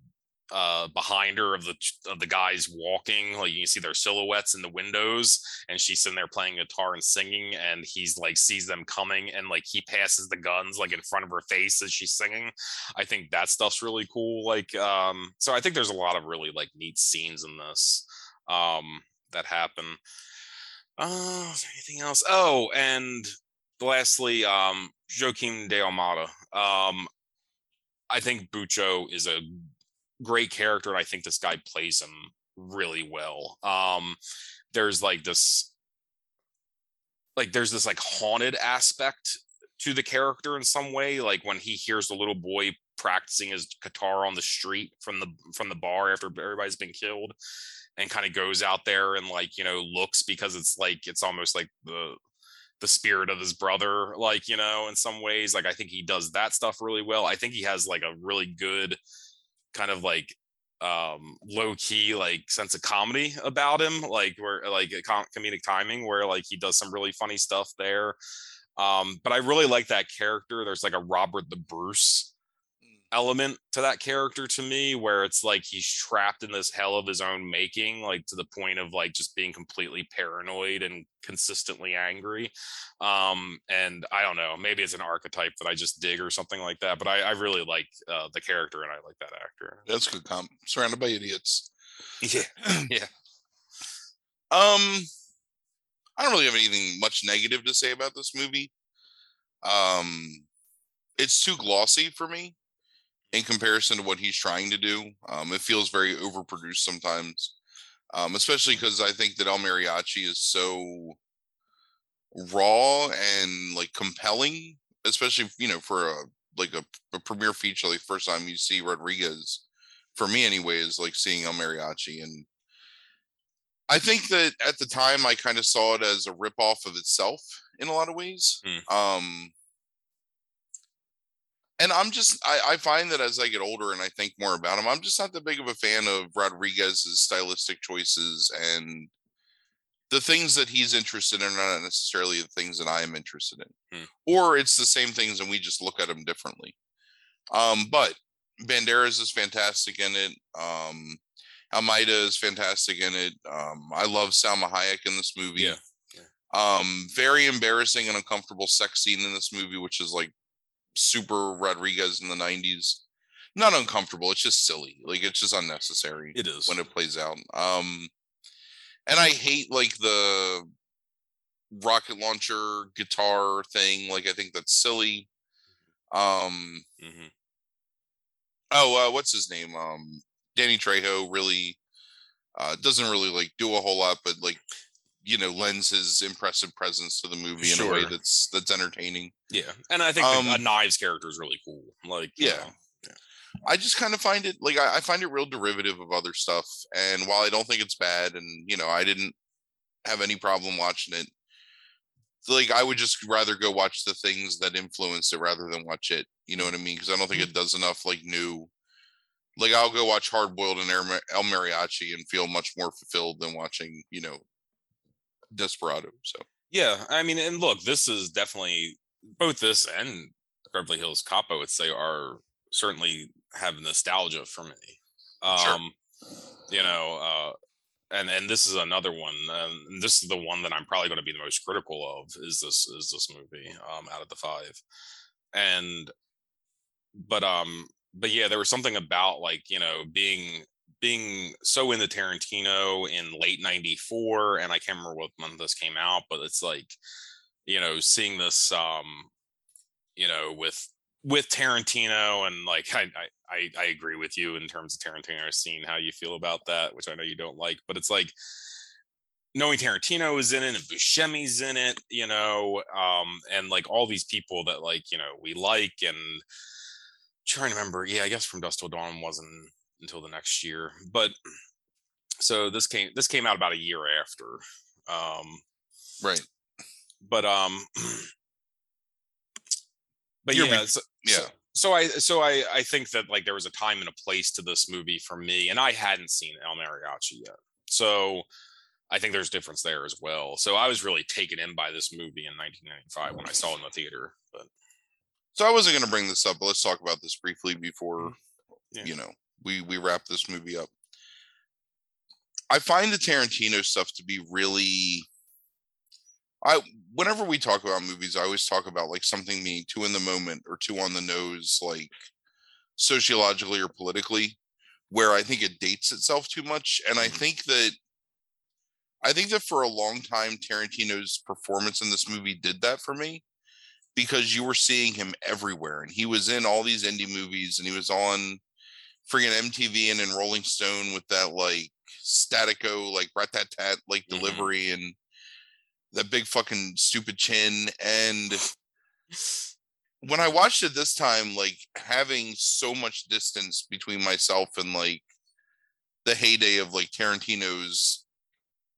uh, behind her of the of the guys walking. Like you can see their silhouettes in the windows, and she's sitting there playing guitar and singing. And he's like sees them coming, and like he passes the guns like in front of her face as she's singing. I think that stuff's really cool. Like, um, so I think there's a lot of really like neat scenes in this um, that happen. Uh, anything else? Oh, and lastly, um, Joaquin de Almeida. Um, I think Bucho is a great character and i think this guy plays him really well. Um there's like this like there's this like haunted aspect to the character in some way like when he hears the little boy practicing his guitar on the street from the from the bar after everybody's been killed and kind of goes out there and like you know looks because it's like it's almost like the the spirit of his brother like you know in some ways. Like i think he does that stuff really well. I think he has like a really good kind of like um low key like sense of comedy about him like where like a com- comedic timing where like he does some really funny stuff there. Um but i really like that character. There's like a robert the bruce element to that character to me where it's like he's trapped in this hell of his own making like to the point of like just being completely paranoid and consistently angry um and i don't know maybe it's an archetype that i just dig or something like that but i, I really like uh, the character and i like that actor That's good comp. Surrounded by idiots. yeah yeah Um, I don't really have anything much negative to say about this movie. Um, it's too glossy for me in comparison to what he's trying to do. Um, it feels very overproduced sometimes, um, especially because I think that El Mariachi is so raw and like compelling, especially you know for a like a, a premiere feature, like first time you see Rodriguez. For me, anyway, is like seeing El Mariachi and I think that at the time I kind of saw it as a ripoff of itself in a lot of ways. Hmm. Um, and I'm just I, I find that as I get older and I think more about him, I'm just not that big of a fan of Rodriguez's stylistic choices and the things that he's interested in are not necessarily the things that I am interested in. Hmm. Or it's the same things and we just look at them differently. Um, but Banderas is fantastic in it. Um, Almeida is fantastic in it. Um, I love Salma Hayek in this movie. Yeah, Um, very embarrassing and uncomfortable sex scene in this movie, which is like super Rodriguez in the '90s. Not uncomfortable. It's just silly. Like it's just unnecessary it is when it plays out. Um, and I hate like the rocket launcher guitar thing. Like I think that's silly. Um, Mm-hmm. oh, uh, what's his name? Um, Danny Trejo really uh, doesn't really like do a whole lot, but like you know lends his impressive presence to the movie in a way that's that's entertaining. yeah and i think the- Um, a knives character is really cool like Yeah. know, I just kind of find it like I, I find it real derivative of other stuff, and while I don't think it's bad, and you know I didn't have any problem watching it, like I would just rather go watch the things that influence it rather than watch it. You know what I mean? Because I don't think Mm-hmm. it does enough like new. Like I'll go watch Hard Boiled and El Mariachi and feel much more fulfilled than watching you know Desperado. So Yeah, I mean, and look, this is definitely both this and Beverly Hills Cop. I would say are certainly have nostalgia for me. Um, Sure. you know, uh, and and this is another one. and this is the one that I'm probably going to be the most critical of. Is this is this movie um, out of the five? And but um but yeah, there was something about like you know being being so into Tarantino in late '94, and I can't remember what month this came out, but it's like you know seeing this um you know with with Tarantino and like I, I I I agree with you in terms of Tarantino seeing how you feel about that, which I know you don't like, but it's like knowing Tarantino is in it and Buscemi's in it, you know, um, and like all these people that like you know we like and trying to remember, yeah, I guess from Dusk Till Dawn wasn't until the next year, but so this came this came out about a year after, um, right, but um, but You're yeah, so, yeah. so, so I so I I think that like there was a time and a place to this movie for me, and I hadn't seen El Mariachi yet, so I think there's difference there as well. So I was really taken in by this movie in 1995 when I saw it in the theater. But So I wasn't going to bring this up, but let's talk about this briefly before Yeah. you know we we wrap this movie up. I find the Tarantino stuff to be really. I whenever we talk about movies, I always talk about like something being too in the moment or too on the nose, like sociologically or politically, where I think it dates itself too much. And I think that I think that for a long time, Tarantino's performance in this movie did that for me because you were seeing him everywhere and he was in all these indie movies and he was on friggin' MTV and in Rolling Stone with that like staccato, like rat tat tat, like Mhm. delivery and that big fucking stupid chin. And when I watched it this time, like having so much distance between myself and like the heyday of like Tarantino's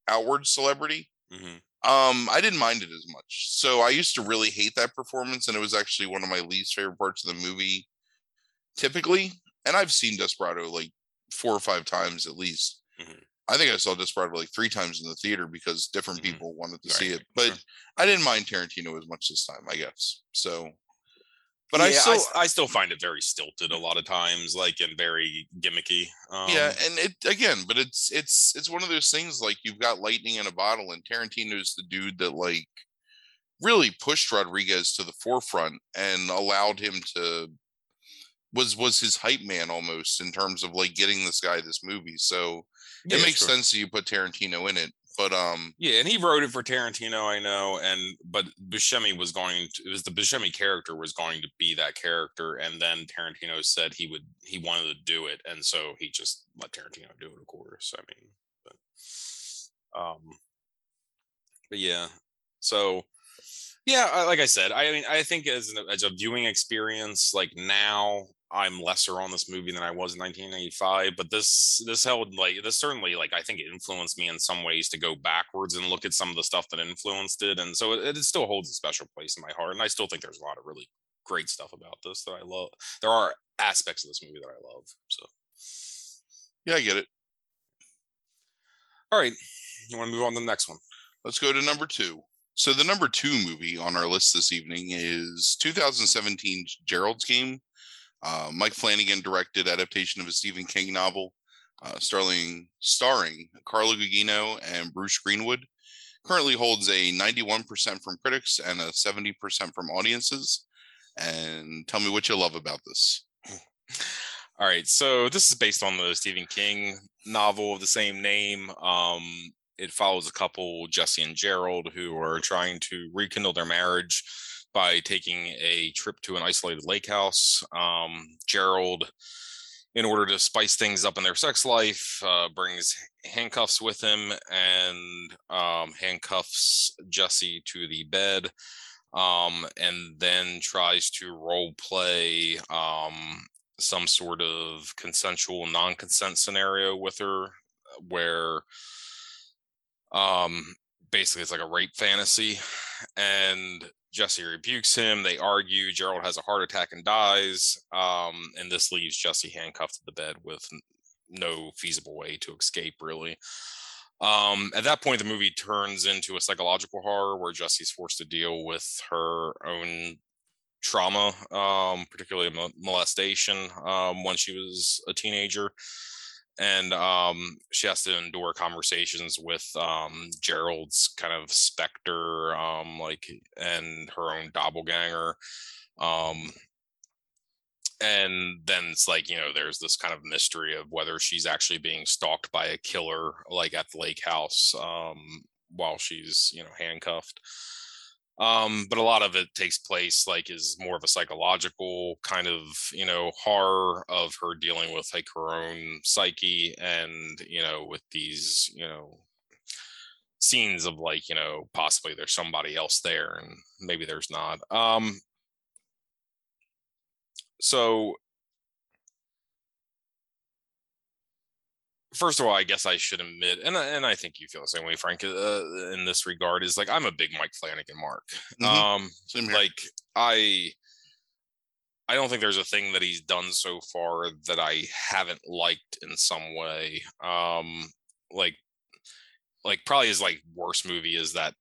outward celebrity, mhm. um, I didn't mind it as much. So I used to really hate that performance, and it was actually one of my least favorite parts of the movie, typically. And I've seen Desperado like four or five times at least. Mhm. I think I saw Desperado like three times in the theater because different Mhm. people wanted to Right, see it. But sure. I didn't mind Tarantino as much this time, I guess. So, but I Yeah, still, s- I still find it very stilted a lot of times, like and very gimmicky. Um, yeah, and it again, but it's it's it's one of those things like you've got lightning in a bottle, and Tarantino's the dude that like really pushed Rodriguez to the forefront and allowed him to was was his hype man almost in terms of like getting this guy this movie. So yeah, it makes sure. sense that you put Tarantino in it. But um Yeah, and he wrote it for Tarantino, I know, and but Buscemi was going to it was the Buscemi character was going to be that character, and then Tarantino said he would he wanted to do it, and so he just let Tarantino do it, of course. I mean, but um, but yeah, so yeah, like I said, I mean, I think as an, as a viewing experience, like now I'm lesser on this movie than I was in 1985, but this this held like this certainly like I think it influenced me in some ways to go backwards and look at some of the stuff that influenced it, and so it, it still holds a special place in my heart, and I still think there's a lot of really great stuff about this that I love. There are aspects of this movie that I love. So, yeah, I get it. all right, you want to move on to the next one? Let's go to number two. So the number two movie on our list this evening is 2017 Gerald's Game. Uh, Mike Flanagan directed adaptation of a Stephen King novel, uh, starring starring Carla Gugino and Bruce Greenwood. Currently holds a 91% from critics and a 70% from audiences. And tell me what you love about this. All right, so this is based on the Stephen King novel of the same name. Um, it follows a couple, Jesse and Gerald, who are trying to rekindle their marriage by taking a trip to an isolated lake house. Um, Gerald, in order to spice things up in their sex life, uh, brings handcuffs with him and um, handcuffs Jesse to the bed. Um, and then tries to role play um, some sort of consensual non-consent scenario with her where um basically it's like a rape fantasy and Jesse rebukes him. They argue. Gerald has a heart attack and dies. Um, and this leaves Jesse handcuffed to the bed with no feasible way to escape, really. Um, at that point, the movie turns into a psychological horror where Jesse's forced to deal with her own trauma, um, particularly molestation um, when she was a teenager and um, she has to endure conversations with um, Gerald's kind of specter, um, like, and her own doppelganger. Um, and then it's like you know, there's this kind of mystery of whether she's actually being stalked by a killer, like at the lake house, um, while she's you know handcuffed um but a lot of it takes place like is more of a psychological kind of you know horror of her dealing with like her own psyche and you know with these you know scenes of like you know possibly there's somebody else there and maybe there's not. Um so first of all, I guess I should admit, and and I think you feel the same way, Frank, uh, in this regard, is like I'm a big Mike Flanagan mark. Mm-hmm. Um, like I, I don't think there's a thing that he's done so far that I haven't liked in some way. Um, like, like probably his like worst movie is that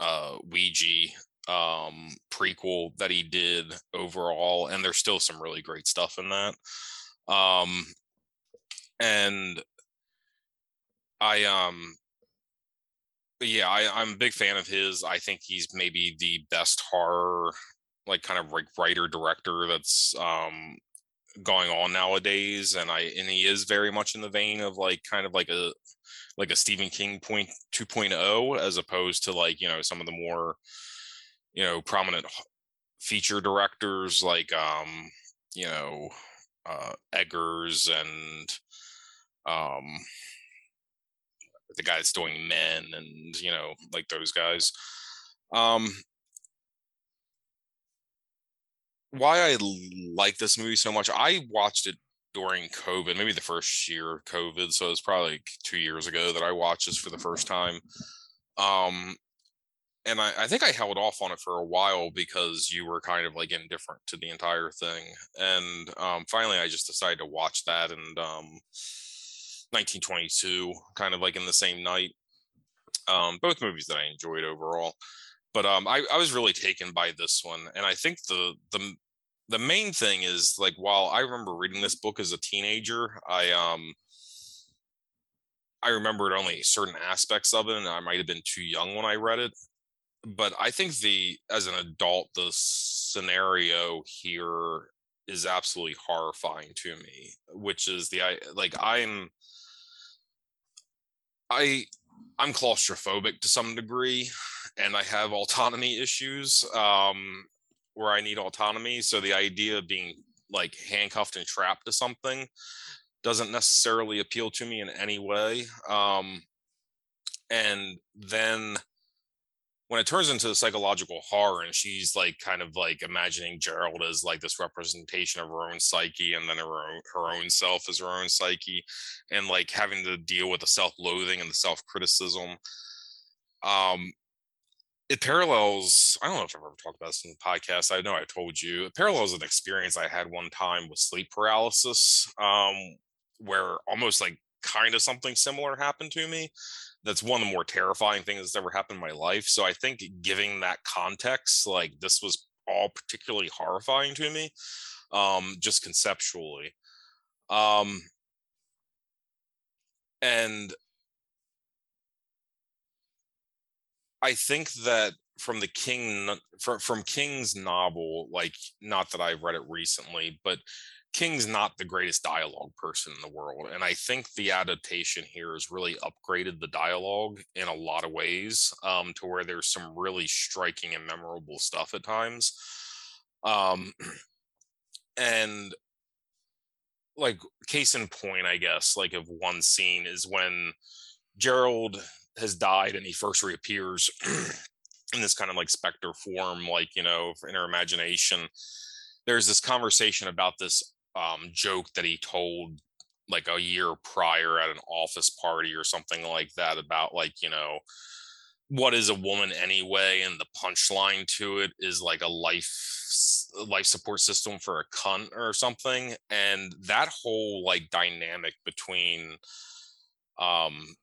uh Ouija um prequel that he did overall, and there's still some really great stuff in that. Um, and I um yeah, I, I'm a big fan of his. I think he's maybe the best horror, like kind of like writer director that's um going on nowadays. And I and he is very much in the vein of like kind of like a like a Stephen King point 2.0 as opposed to like, you know, some of the more, you know, prominent feature directors like um, you know, uh Eggers and um the guy that's doing men and you know like those guys um why i like this movie so much i watched it during covid maybe the first year of covid so it's probably like two years ago that i watched this for the first time um and I, I, think I held off on it for a while because you were kind of like indifferent to the entire thing. And um, finally, I just decided to watch that, and um, 1922, kind of like in the same night. Um, both movies that I enjoyed overall, but um, I, I was really taken by this one, and I think the the the main thing is like while I remember reading this book as a teenager, I um I remembered only certain aspects of it, and I might have been too young when I read it. But I think the as an adult, the scenario here is absolutely horrifying to me. Which is the I like I'm I I'm claustrophobic to some degree, and I have autonomy issues um, where I need autonomy. So the idea of being like handcuffed and trapped to something doesn't necessarily appeal to me in any way. Um, and then when it turns into psychological horror and she's like kind of like imagining Gerald as like this representation of her own psyche and then her own, her own self as her own psyche and like having to deal with the self-loathing and the self-criticism um it parallels i don't know if i've ever talked about this in the podcast i know i told you it parallels an experience i had one time with sleep paralysis um where almost like kind of something similar happened to me that's one of the more terrifying things that's ever happened in my life. So I think giving that context, like this was all particularly horrifying to me, um, just conceptually. Um, and I think that from the King from from King's novel, like not that I've read it recently, but King's not the greatest dialogue person in the world. And I think the adaptation here has really upgraded the dialogue in a lot of ways um, to where there's some really striking and memorable stuff at times. Um, and like, case in point, I guess, like, of one scene is when Gerald has died and he first reappears in this kind of like specter form, like, you know, in her imagination there's this conversation about this um, joke that he told like a year prior at an office party or something like that about like you know what is a woman anyway and the punchline to it is like a life life support system for a cunt or something. And that whole like dynamic between um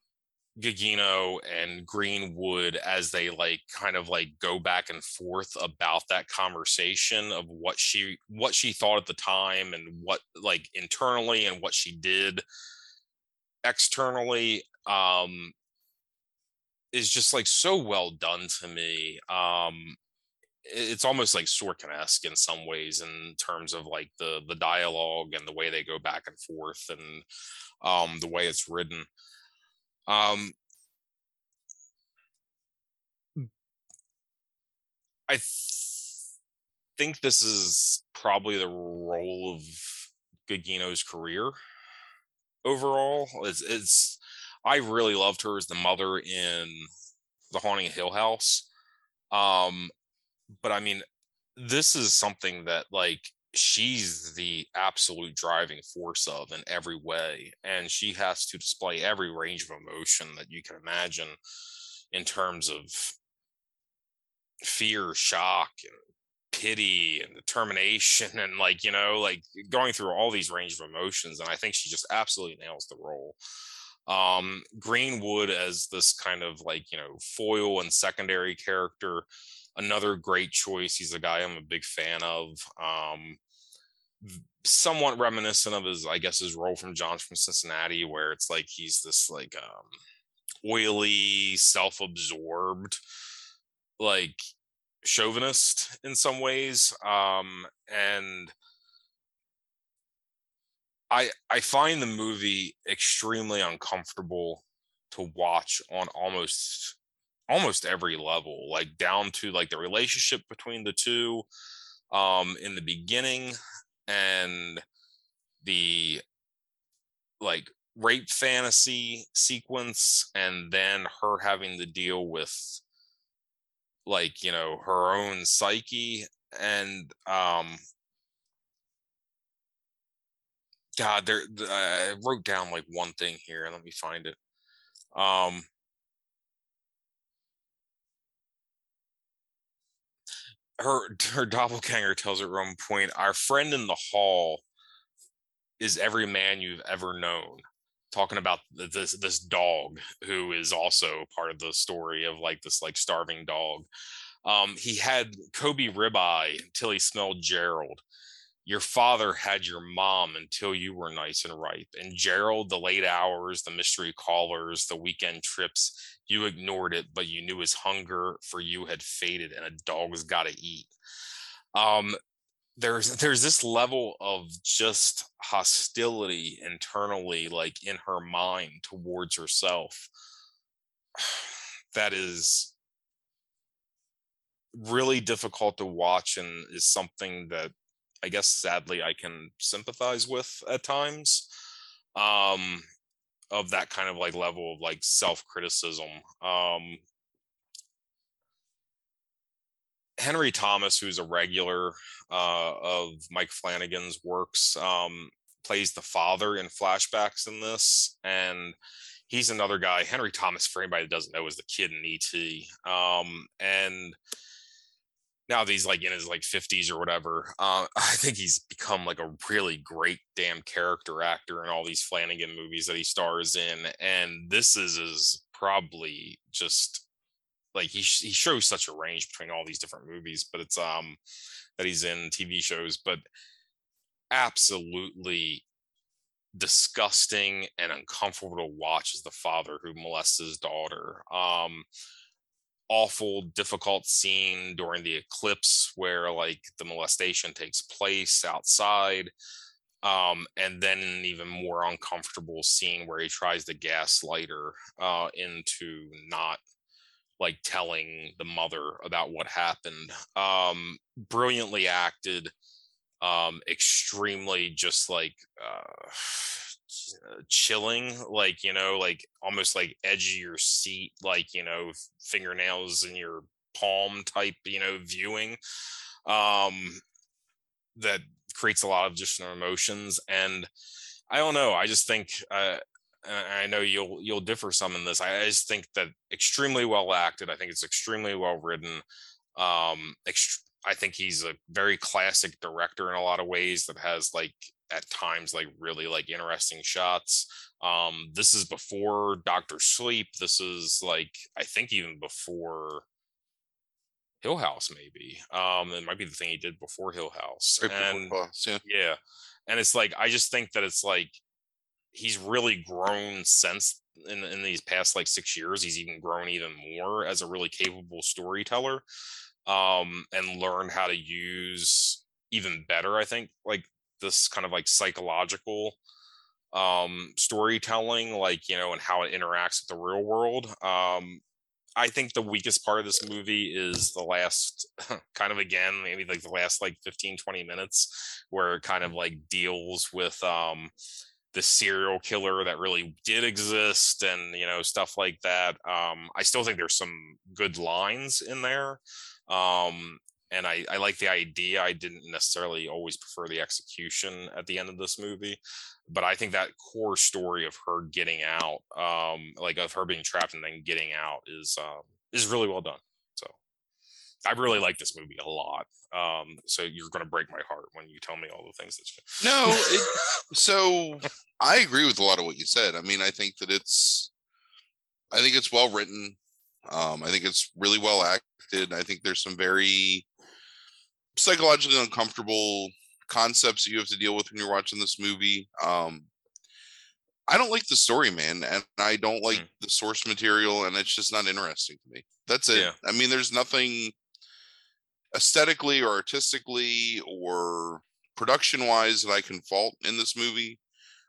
Gugino and Greenwood as they like kind of like go back and forth about that conversation of what she what she thought at the time and what like internally and what she did externally um is just like so well done to me um it's almost like Sorkin-esque in some ways in terms of like the the dialogue and the way they go back and forth and um the way it's written um, I th- think this is probably the role of Gugino's career overall. It's, it's I really loved her as the mother in The Haunting of Hill House. Um, but I mean, this is something that like she's the absolute driving force of in every way and she has to display every range of emotion that you can imagine in terms of fear shock and pity and determination and like you know like going through all these range of emotions and i think she just absolutely nails the role. Um greenwood as this kind of like you know foil and secondary character another great choice. He's a guy i'm a big fan of. Um somewhat reminiscent of his, I guess, his role from John from Cincinnati, where it's like he's this like um, oily, self-absorbed, like chauvinist in some ways, um, and I I find the movie extremely uncomfortable to watch on almost almost every level, like down to like the relationship between the two um in the beginning and the like rape fantasy sequence and then her having to deal with like you know her own psyche and um god there i wrote down like one thing here let me find it. Um her her doppelganger tells at one point, "Our friend in the hall is every man you've ever known." Talking about this this dog who is also part of the story of like this like starving dog. Um, he had Kobe ribeye until he smelled Gerald your father had your mom until you were nice and ripe. And Gerald, the late hours, the mystery callers, the weekend trips, you ignored it, but you knew his hunger for you had faded and a dog's got to eat. Um, there's there's this level of just hostility internally like in her mind towards herself that is really difficult to watch and is something that I guess sadly I can sympathize with at times. Um, of that kind of like level of like self criticism. Um, Henry Thomas, who's a regular uh, of Mike Flanagan's works, um, plays the father in flashbacks in this, and he's another guy. Henry Thomas, for anybody that doesn't know, is the kid in ET, um, and now that he's like in his like 50s or whatever uh, i think he's become like a really great damn character actor in all these flanagan movies that he stars in and this is is probably just like he, he shows such a range between all these different movies but it's um that he's in tv shows but absolutely disgusting and uncomfortable to watch as the father who molests his daughter um awful difficult scene during the eclipse where like the molestation takes place outside um, and then an even more uncomfortable scene where he tries to gaslight her uh, into not like telling the mother about what happened. Um, brilliantly acted um, extremely just like uh, chilling, like you know, like almost like edge of your seat, like you know, fingernails in your palm type, you know, viewing. Um, that creates a lot of additional emotions, and I don't know. I just think uh, I know you'll you'll differ some in this. I just think that extremely well acted. I think it's extremely well written. Um, ext- I think he's a very classic director in a lot of ways that has like at times like really like interesting shots. Um, this is before Doctor Sleep. This is like I think even before Hill House, maybe. Um, it might be the thing he did before Hill House. Right before and Boss, yeah. yeah, and it's like I just think that it's like he's really grown since in in these past like six years. He's even grown even more as a really capable storyteller, um, and learned how to use even better. I think like this kind of like psychological um storytelling like you know and how it interacts with the real world um I think the weakest part of this movie is the last kind of again, maybe like the last like 15, 20 minutes where it kind of like deals with um the serial killer that really did exist and you know stuff like that. Um I still think there's some good lines in there. Um and I, I like the idea. I didn't necessarily always prefer the execution at the end of this movie but I think that core story of her getting out, um, like of her being trapped and then getting out, is um, is really well done. So I really like this movie a lot. Um, so you're going to break my heart when you tell me all the things that. You... No, it, so I agree with a lot of what you said. I mean, I think that it's, I think it's well written. Um, I think it's really well acted. I think there's some very psychologically uncomfortable concepts that you have to deal with when you're watching this movie. Um, I don't like the story, man, and I don't like mm. the source material, and it's just not interesting to me. That's it. Yeah. I mean, there's nothing aesthetically or artistically or production wise that I can fault in this movie.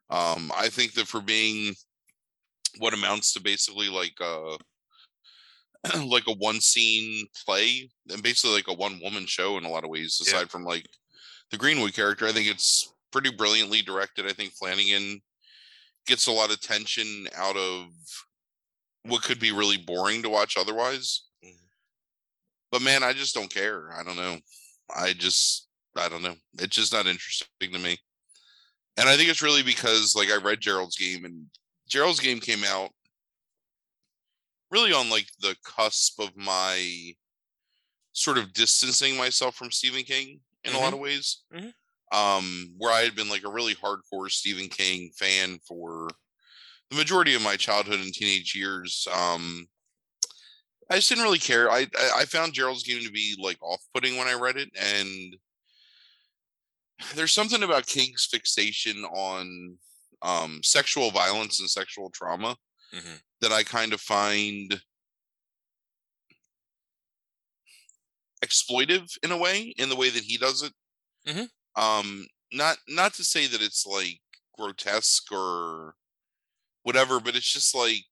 Um, I think that for being what amounts to basically like a like a one scene play and basically like a one woman show in a lot of ways, aside yeah. from like the Greenwood character. I think it's pretty brilliantly directed. I think Flanagan gets a lot of tension out of what could be really boring to watch otherwise. Mm-hmm. But man, I just don't care. I don't know. I just I don't know. It's just not interesting to me. And I think it's really because like I read Gerald's game and Gerald's game came out really on like the cusp of my sort of distancing myself from Stephen King in mm-hmm. a lot of ways. Mm-hmm. Um, where I had been like a really hardcore Stephen King fan for the majority of my childhood and teenage years. Um, I just didn't really care. I I found Gerald's game to be like off-putting when I read it, and there's something about King's fixation on um, sexual violence and sexual trauma mm-hmm. That I kind of find exploitive in a way, in the way that he does it. Mm-hmm. Um, not not to say that it's like grotesque or whatever, but it's just like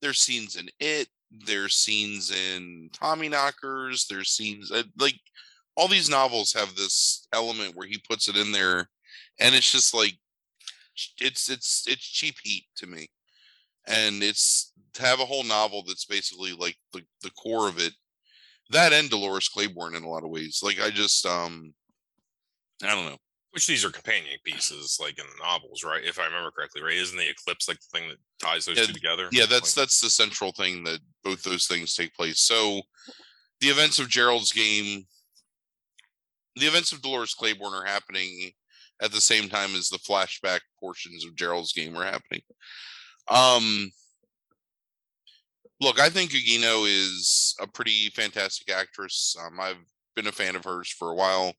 there's scenes in it, there's scenes in Tommy Knockers, there's scenes uh, like all these novels have this element where he puts it in there, and it's just like it's it's it's cheap heat to me and it's to have a whole novel that's basically like the, the core of it that and Dolores Claiborne in a lot of ways. Like I just um I don't know. Which these are companion pieces, like in the novels, right? If I remember correctly, right? Isn't the eclipse like the thing that ties those yeah, two together? Yeah, that's like, that's the central thing that both those things take place. So the events of Gerald's game, the events of Dolores Claiborne are happening at the same time as the flashback portions of Gerald's game are happening. Um look, I think Gugino is a pretty fantastic actress. Um, I've been a fan of hers for a while.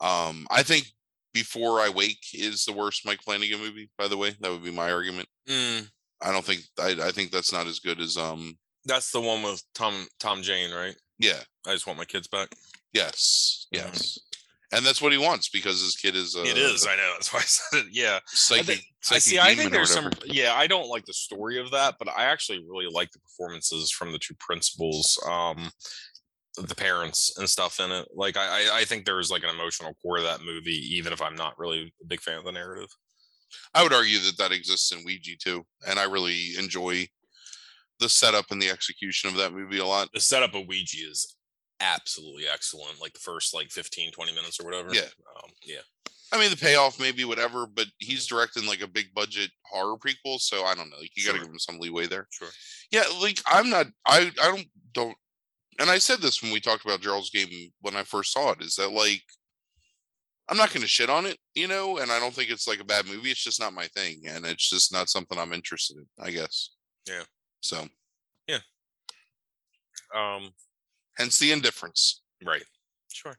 Um, I think Before I Wake is the worst Mike Flanagan movie. By the way, that would be my argument. Mm. I don't think I, I think that's not as good as um. That's the one with Tom Tom Jane, right? Yeah. I just want my kids back. Yes. Yes. And that's what he wants because his kid is. Uh, it is. I know. That's why I said it. Yeah. Psychic. I, think, psychic I see. I think there's some. Yeah, I don't like the story of that, but I actually really like the performances from the two principals, um, the parents and stuff in it. Like, I, I think there's like an emotional core of that movie, even if I'm not really a big fan of the narrative. I would argue that that exists in Ouija too, and I really enjoy the setup and the execution of that movie a lot. The setup of Ouija is absolutely excellent like the first like 15 20 minutes or whatever yeah um, yeah I mean, the payoff maybe whatever, but he's directing like a big budget horror prequel, so I don't know. Like, you got to give him some leeway there. Sure. Yeah, like I'm not. I I don't don't. And I said this when we talked about Gerald's game when I first saw it. Is that like I'm not going to shit on it, you know, and I don't think it's like a bad movie. It's just not my thing, and it's just not something I'm interested in. I guess. Yeah. So, Yeah. Um. Hence the indifference. Right. Sure.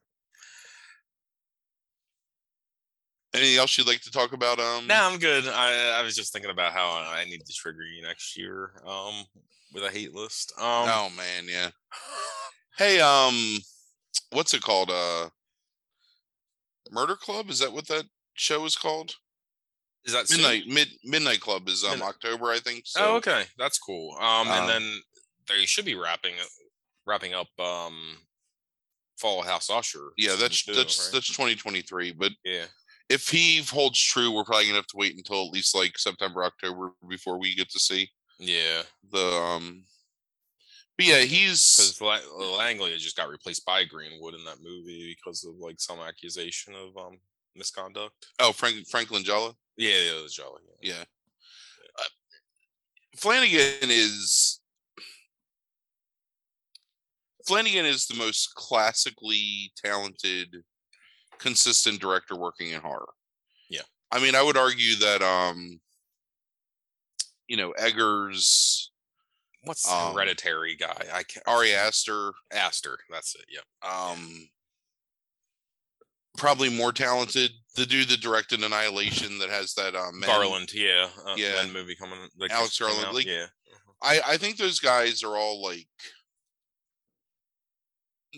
Anything else you'd like to talk about? Um. No, I'm good. I I was just thinking about how I need to trigger you next year. Um, with a hate list. Um. oh man, yeah. Hey, um, what's it called? Uh, Murder Club. Is that what that show is called? Is that soon? Midnight Mid Midnight Club is um Midnight. October, I think. So, oh, okay, that's cool. Um, Um, and then they should be wrapping it- wrapping up um, Fall House Usher. Yeah, that's two, that's right? that's 2023. But yeah. if he holds true, we're probably gonna have to wait until at least like September, October before we get to see Yeah, the um. But yeah, he's because Langella just got replaced by Greenwood in that movie because of like some accusation of um misconduct. oh Frank Franklin Jalla. Yeah, yeah, Jolly. Yeah. Yeah, uh, Flanagan is Flanagan is the most classically talented, consistent director working in horror. Yeah. I mean, I would argue that um, you know, Eggers, What's the Um, hereditary guy? I can't. Ari Aster, Aster. That's it. Yep. um, probably more talented. The dude that directed Annihilation that has that um, Men- Garland. Yeah. Uh, Yeah. Movie coming. Like, Alex Garland, like, yeah. I I think those guys are all like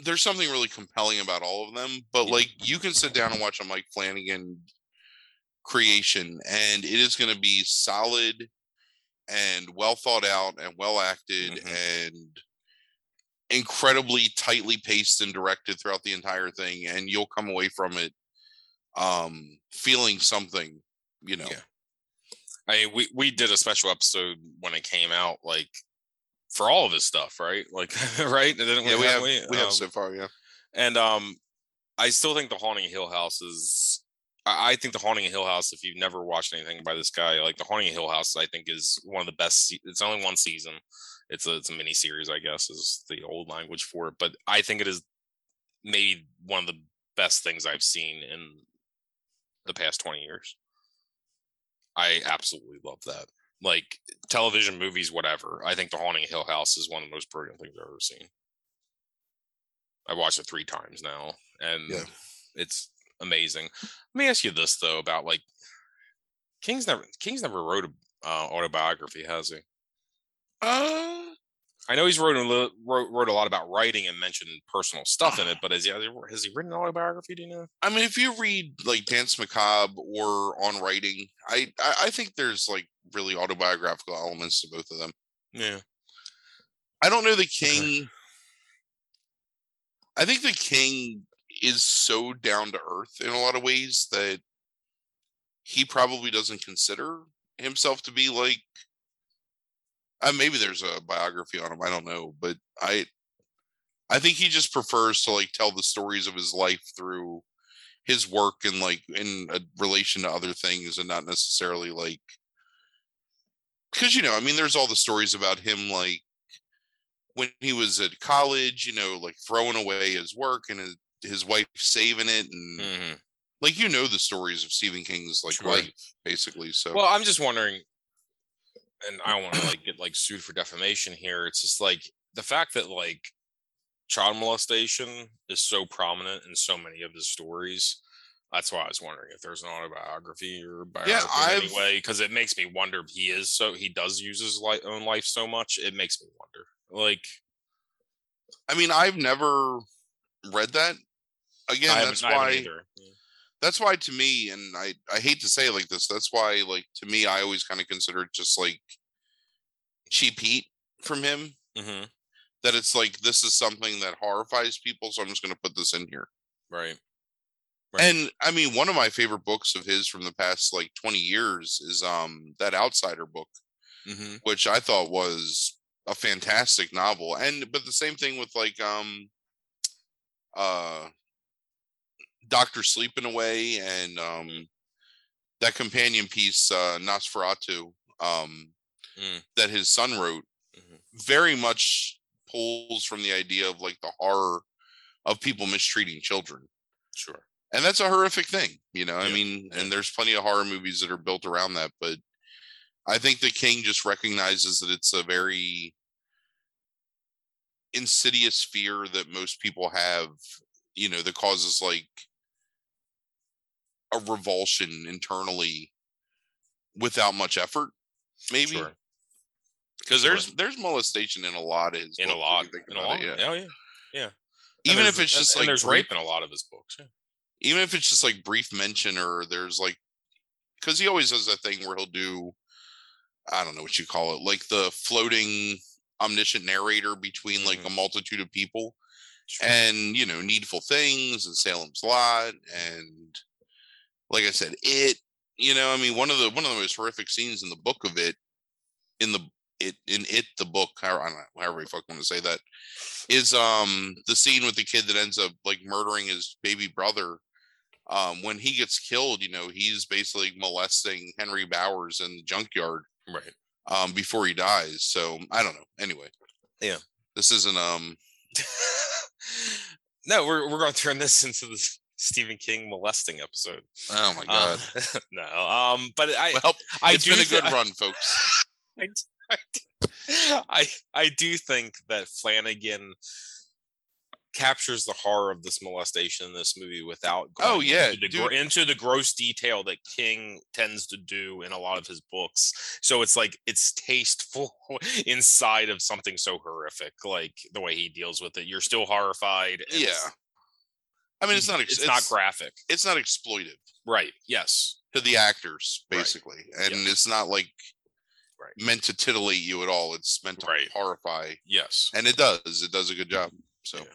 there's something really compelling about all of them, but like you can sit down and watch a Mike Flanagan creation and it is going to be solid and well thought out and well acted Mhm. and incredibly tightly paced and directed throughout the entire thing and you'll come away from it um feeling something, you know. Yeah. I mean, we we did a special episode when it came out, like for all of his stuff, right? Like, right? Yeah, we have we? we have Um, so far, yeah. and um, I still think the Haunting Hill House is. I I think the Haunting Hill House. If you've never watched anything by this guy, like the Haunting Hill House, I think is one of the best. se- It's only one season. It's a it's a mini series, I guess, is the old language for it. But I think it is maybe one of the best things I've seen in the past twenty years. I absolutely love that. Like television, movies, whatever. I think The Haunting of Hill House is one of the most brilliant things I've ever seen. I watched it three times now, and Yeah. it's amazing. Let me ask you this though about like King's never King's never wrote a uh, autobiography, has he? Uh I know he's wrote a wrote, wrote a lot about writing and mentioned personal stuff in it, but has he has he written an autobiography? Do you know? I mean, if you read like Danse Macabre or On Writing, I, I I think there's like really autobiographical elements to both of them. Yeah, I don't know the King. I think the King is so down to earth in a lot of ways that he probably doesn't consider himself to be like. Uh, maybe there's a biography on him. I don't know, but I, I think he just prefers to like tell the stories of his life through his work and like in a relation to other things and not necessarily like because you know i mean there's all the stories about him like when he was at college you know like throwing away his work and his, his wife saving it and hmm like you know the stories of stephen king's like Sure. life basically so Well, I'm just wondering, and I don't want to like get like sued for defamation here. It's just like the fact that like child molestation is so prominent in so many of his stories. That's why I was wondering if there's an autobiography or biography I've- anyway, because it makes me wonder if he is so he does use his li- own life so much. It makes me wonder. Like i mean i've never read that again I that's haven't, I haven't why either. Yeah. That's why to me and i i hate to say it like this that's why like to me i always kind of consider it just like cheap heat from him Mhm. that it's like this is something that horrifies people so i'm just going to put this in here Right. Right. and i mean one of my favorite books of his from the past like 20 years is um that outsider book hmm which i thought was a fantastic novel and but the same thing with like um uh Doctor Sleep in a way, and um, that companion piece, uh, NOS4A2, um, Mm. that his son wrote, Mhm. very much pulls from the idea of like the horror of people mistreating children. Sure. And that's a horrific thing, you know. I mean, yeah. and there's plenty of horror movies that are built around that, but I think the King just recognizes that it's a very insidious fear that most people have, you know, that causes like a revulsion internally without much effort, maybe. Because Sure. there's there's molestation in a lot of his In a books, if lot. In a lot. it, Yeah. yeah. yeah. And Even if it's just like there's brief- rape in a lot of his books. Yeah. even if it's just like brief mention or there's like because he always does that thing where he'll do i don't know what you call it like the floating omniscient narrator between like a mm-hmm. multitude of people Sure. and you know needful things and salem's lot and like i said it you know i mean one of the one of the most horrific scenes in the book of it in the it in it the book how- I don't know, however you fuck want to say that is um the scene with the kid that ends up like murdering his baby brother um when he gets killed you know he's basically molesting henry bowers in the junkyard right. um before he dies so i don't know anyway Yeah. this isn't um no, we're we're going to turn this into the Stephen King molesting episode. oh my god Uh, no, um, but I well I it's do been a good run folks I, I, I I do think that Flanagan captures the horror of this molestation in this movie without Oh, yeah, into the, gro- into the gross detail that King tends to do in a lot of his books. So it's like it's tasteful inside of something so horrific, like the way he deals with it. You're still horrified. yeah i mean it's not it's, ex- not graphic, it's not exploitive right? Yes, to the actors Right. basically and Yeah. it's not like Right. meant to titillate you at all it's meant to Right. horrify yes. and it does it does a good job so Yeah.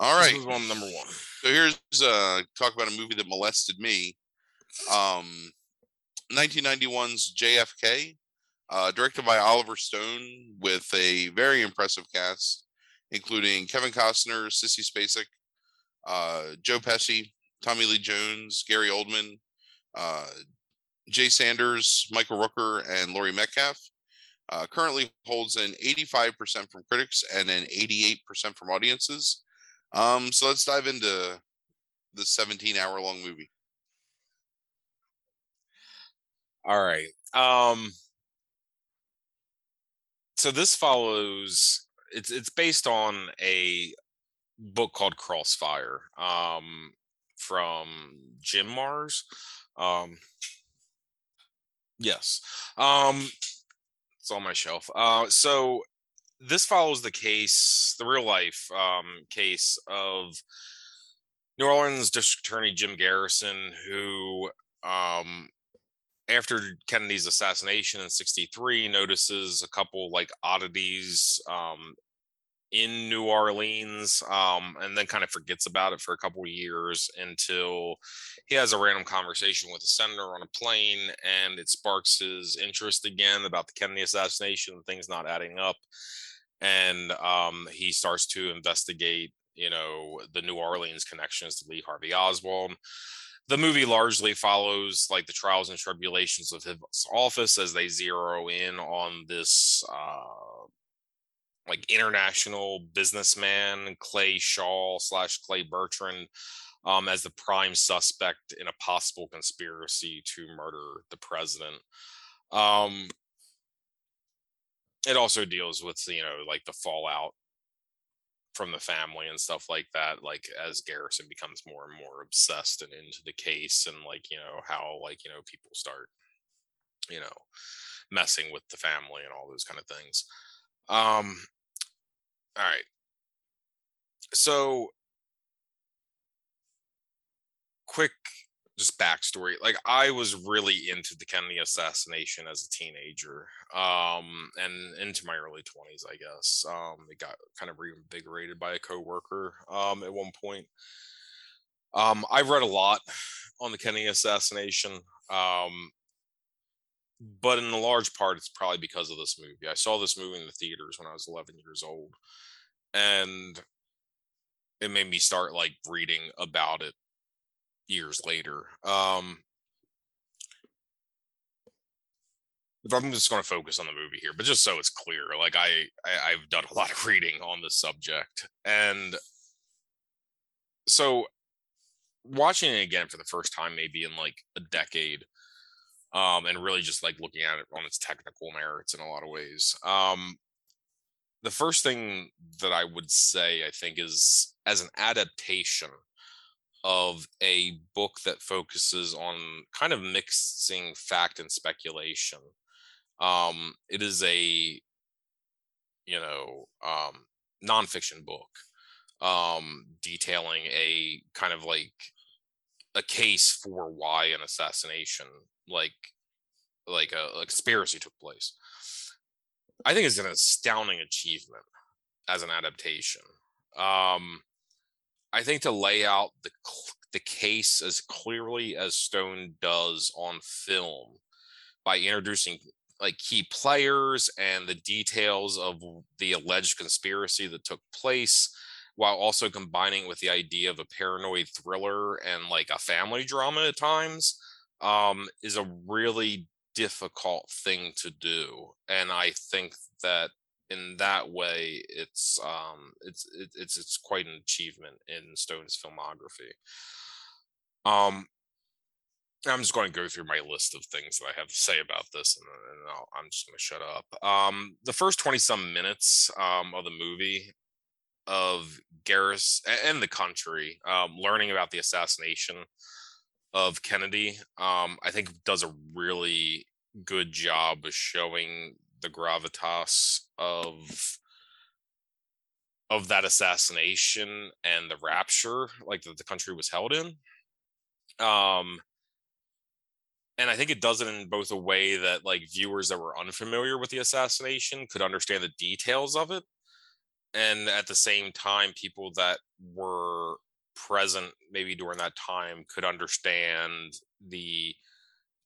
All Let's right on number one. so here's uh talk about a movie that molested me um 1991's jfk uh directed by oliver stone with a very impressive cast including kevin costner sissy spacek uh joe pesci tommy lee jones gary oldman uh jay sanders michael rooker and laurie metcalf uh, currently holds an 85% from critics and an 88% from audiences um, so let's dive into the 17 hour long movie. All right. Um so this follows it's it's based on a book called Crossfire um from Jim Marrs. Um yes. Um it's on my shelf. Uh so this follows the case, the real life um case of New Orleans District Attorney Jim Garrison who um after Kennedy's assassination in 63 notices a couple like oddities um in New Orleans um and then kind of forgets about it for a couple of years until he has a random conversation with a senator on a plane and it sparks his interest again about the Kennedy assassination things not adding up and um he starts to investigate you know the New Orleans connections to Lee Harvey Oswald the movie largely follows like the trials and tribulations of his office as they zero in on this uh like international businessman clay shaw slash clay bertrand um as the prime suspect in a possible conspiracy to murder the president. Um it also deals with you know like the fallout from the family and stuff like that like as garrison becomes more and more obsessed and into the case and like you know how like you know people start you know messing with the family and all those kind of things. Um all right. So quick just backstory like i was really into the kennedy assassination as a teenager um and into my early 20s i guess um it got kind of reinvigorated by a coworker um at one point. Um i've read a lot on the kennedy assassination um but in a large part it's probably because of this movie. I saw this movie in the theaters when i was 11 years old and it made me start like reading about it years later. Um, I'm just going to focus on the movie here, but just so it's clear, like I, I I've done a lot of reading on this subject, and so watching it again for the first time, maybe in like a decade, um, and really just like looking at it on its technical merits in a lot of ways. Um, the first thing that I would say, I think, is as an adaptation of a book that focuses on kind of mixing fact and speculation. Um, it is a, you know, um, nonfiction book um, detailing a kind of like a case for why an assassination, like, like a, a conspiracy took place. I think it's an astounding achievement as an adaptation. Um, I think to lay out the the case as clearly as Stone does on film by introducing like key players and the details of the alleged conspiracy that took place while also combining with the idea of a paranoid thriller and like a family drama at times um, is a really difficult thing to do. And i think that in that way it's um it's it's it's quite an achievement in stone's filmography. Um i'm just going to go through my list of things that i have to say about this and, and i am just going to shut up. Um the first 20 some minutes um of the movie of Garrison and the country um learning about the assassination of Kennedy um I think does a really good job of showing the gravitas of of that assassination and the rapture like that the country was held in. Um and i think it does it in both a way that like viewers that were unfamiliar with the assassination could understand the details of it. And at the same time people that were present maybe during that time could understand the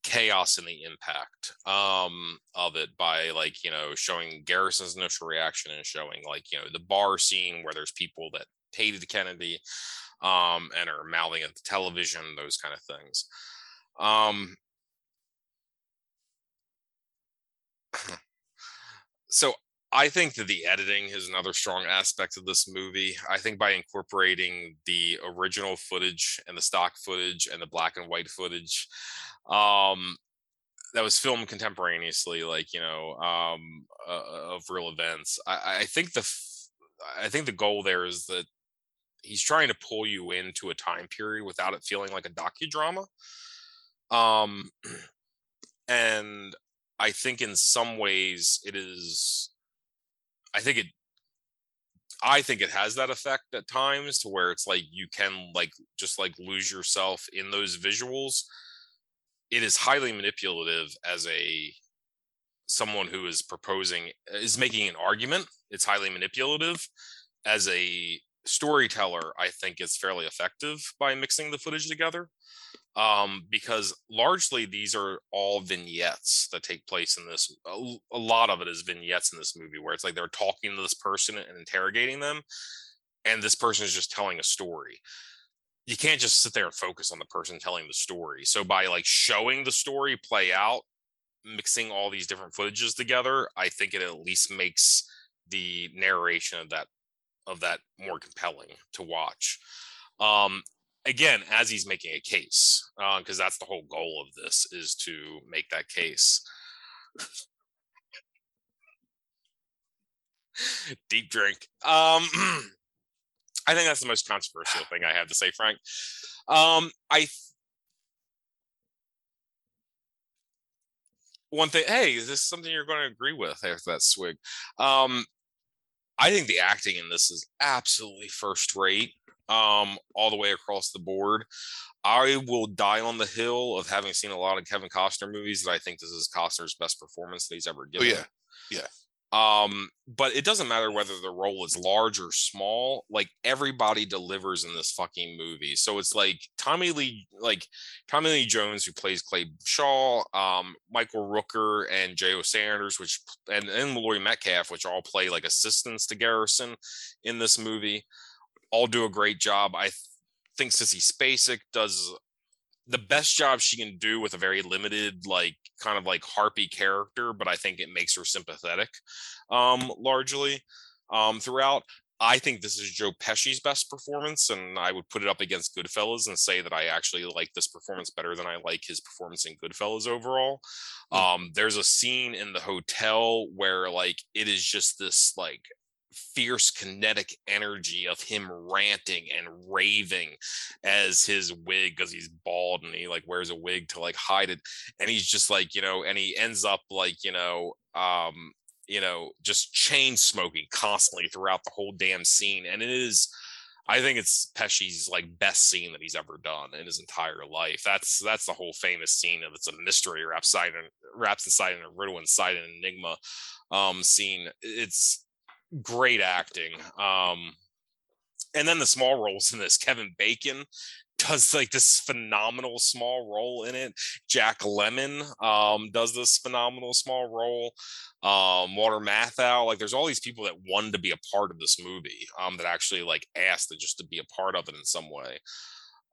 chaos and the impact um, of it by like you know showing Garrison's initial reaction and showing like you know the bar scene where there's people that hated Kennedy um, and are mouthing at the television, those kind of things. Um, so I think that the editing is another strong aspect of this movie. I think by incorporating the original footage and the stock footage and the black and white footage, um, that was filmed contemporaneously, like you know, um, uh, of real events. I, I think the I think the goal there is that he's trying to pull you into a time period without it feeling like a docudrama. Um, and I think in some ways it is. I think it. I think it has that effect at times to where it's like you can like just like lose yourself in those visuals it is highly manipulative as a someone who is proposing is making an argument it's highly manipulative as a storyteller i think is fairly effective by mixing the footage together um, because largely these are all vignettes that take place in this a, a lot of it is vignettes in this movie where it's like they're talking to this person and interrogating them and this person is just telling a story you can't just sit there and focus on the person telling the story. So by like showing the story play out, mixing all these different footages together, I think it at least makes the narration of that of that more compelling to watch. Um, again, as he's making a case, because uh, that's the whole goal of this is to make that case. Deep drink. Um, I think that's the most controversial thing I have to say, Frank. Um, I one thing. Hey, is this something you're going to agree with after that swig? Um, I think the acting in this is absolutely first rate, um, all the way across the board. I will die on the hill of having seen a lot of Kevin Costner movies that I think this is Costner's best performance that he's ever given. Oh yeah, yeah. Um, but it doesn't matter whether the role is large or small, like everybody delivers in this fucking movie. So it's like Tommy Lee, like Tommy Lee Jones, who plays Clay Shaw, um, Michael Rooker and J.O. Sanders, which and, and Laurie Metcalf, which all play like assistants to Garrison in this movie. all do a great job. I th- think Sissy Spacek does the best job she can do with a very limited, like kind of like harpy character, but I think it makes her sympathetic, um, largely um, throughout. I think this is Joe Pesci's best performance, and I would put it up against Goodfellas and say that I actually like this performance better than I like his performance in Goodfellas overall. Mm. Um, there's a scene in the hotel where like it is just this like fierce kinetic energy of him ranting and raving as his wig because he's bald and he like wears a wig to like hide it and he's just like you know and he ends up like you know um you know, just chain smoking constantly throughout the whole damn scene. And it is, I think it's Pesci's like best scene that he's ever done in his entire life. That's that's the whole famous scene of it's a mystery wraps inside wraps inside in a riddle inside an enigma um scene. It's great acting. Um and then the small roles in this Kevin Bacon does like this phenomenal small role in it. Jack Lemmon um, does this phenomenal small role. Um, Walter Matthau, like there's all these people that wanted to be a part of this movie um, that actually like asked to just to be a part of it in some way.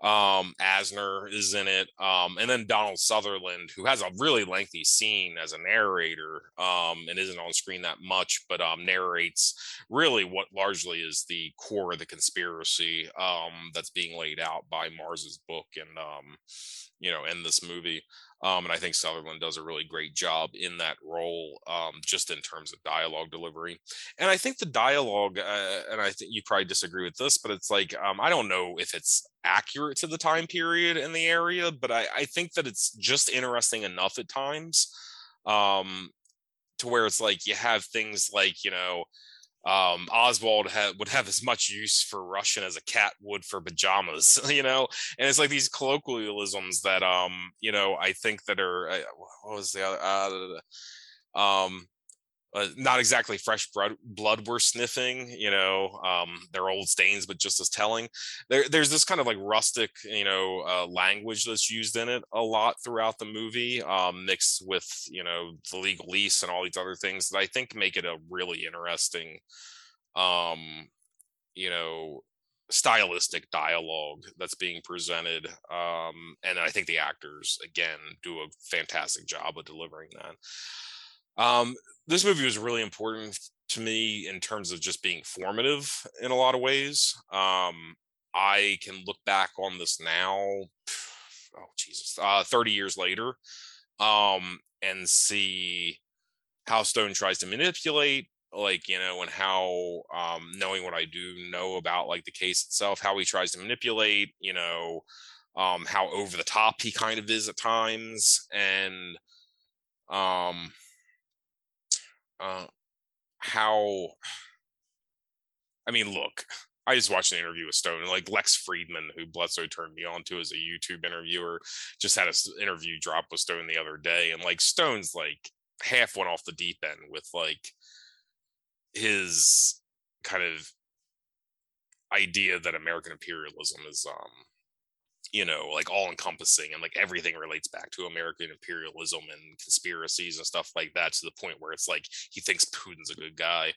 Um, Asner is in it, um, and then Donald Sutherland, who has a really lengthy scene as a narrator, um, and isn't on screen that much, but um, narrates really what largely is the core of the conspiracy um, that's being laid out by Marrs's book and um, you know, in this movie. Um, and I think Sutherland does a really great job in that role, um, just in terms of dialogue delivery. And I think the dialogue, uh, and I think you probably disagree with this, but it's like um, I don't know if it's accurate to the time period in the area, but I, I think that it's just interesting enough at times um, to where it's like you have things like you know um, Oswald ha- would have as much use for Russian as a cat would for pajamas, you know. And it's like these colloquialisms that, um, you know, I think that are uh, what was the other, uh, um, uh, not exactly fresh blood, blood we're sniffing, you know, um, they're old stains, but just as telling. There, there's this kind of like rustic, you know, uh, language that's used in it a lot throughout the movie, um, mixed with, you know, the legalese and all these other things that I think make it a really interesting, um, you know, stylistic dialogue that's being presented. Um, and I think the actors, again, do a fantastic job of delivering that. Um, this movie was really important to me in terms of just being formative in a lot of ways. Um, I can look back on this now, oh Jesus, uh, 30 years later, um, and see how Stone tries to manipulate, like you know, and how um, knowing what I do know about like the case itself, how he tries to manipulate, you know, um, how over the top he kind of is at times, and um uh, how I mean, look, I just watched an interview with Stone, and like Lex Fridman, who Bledsoe turned me on to as a YouTube interviewer, just had an interview drop with Stone the other day, and like Stone's like half went off the deep end with like his kind of idea that American imperialism is um you know, like all encompassing and like everything relates back to American imperialism and conspiracies and stuff like that to the point where it's like he thinks Putin's a good guy.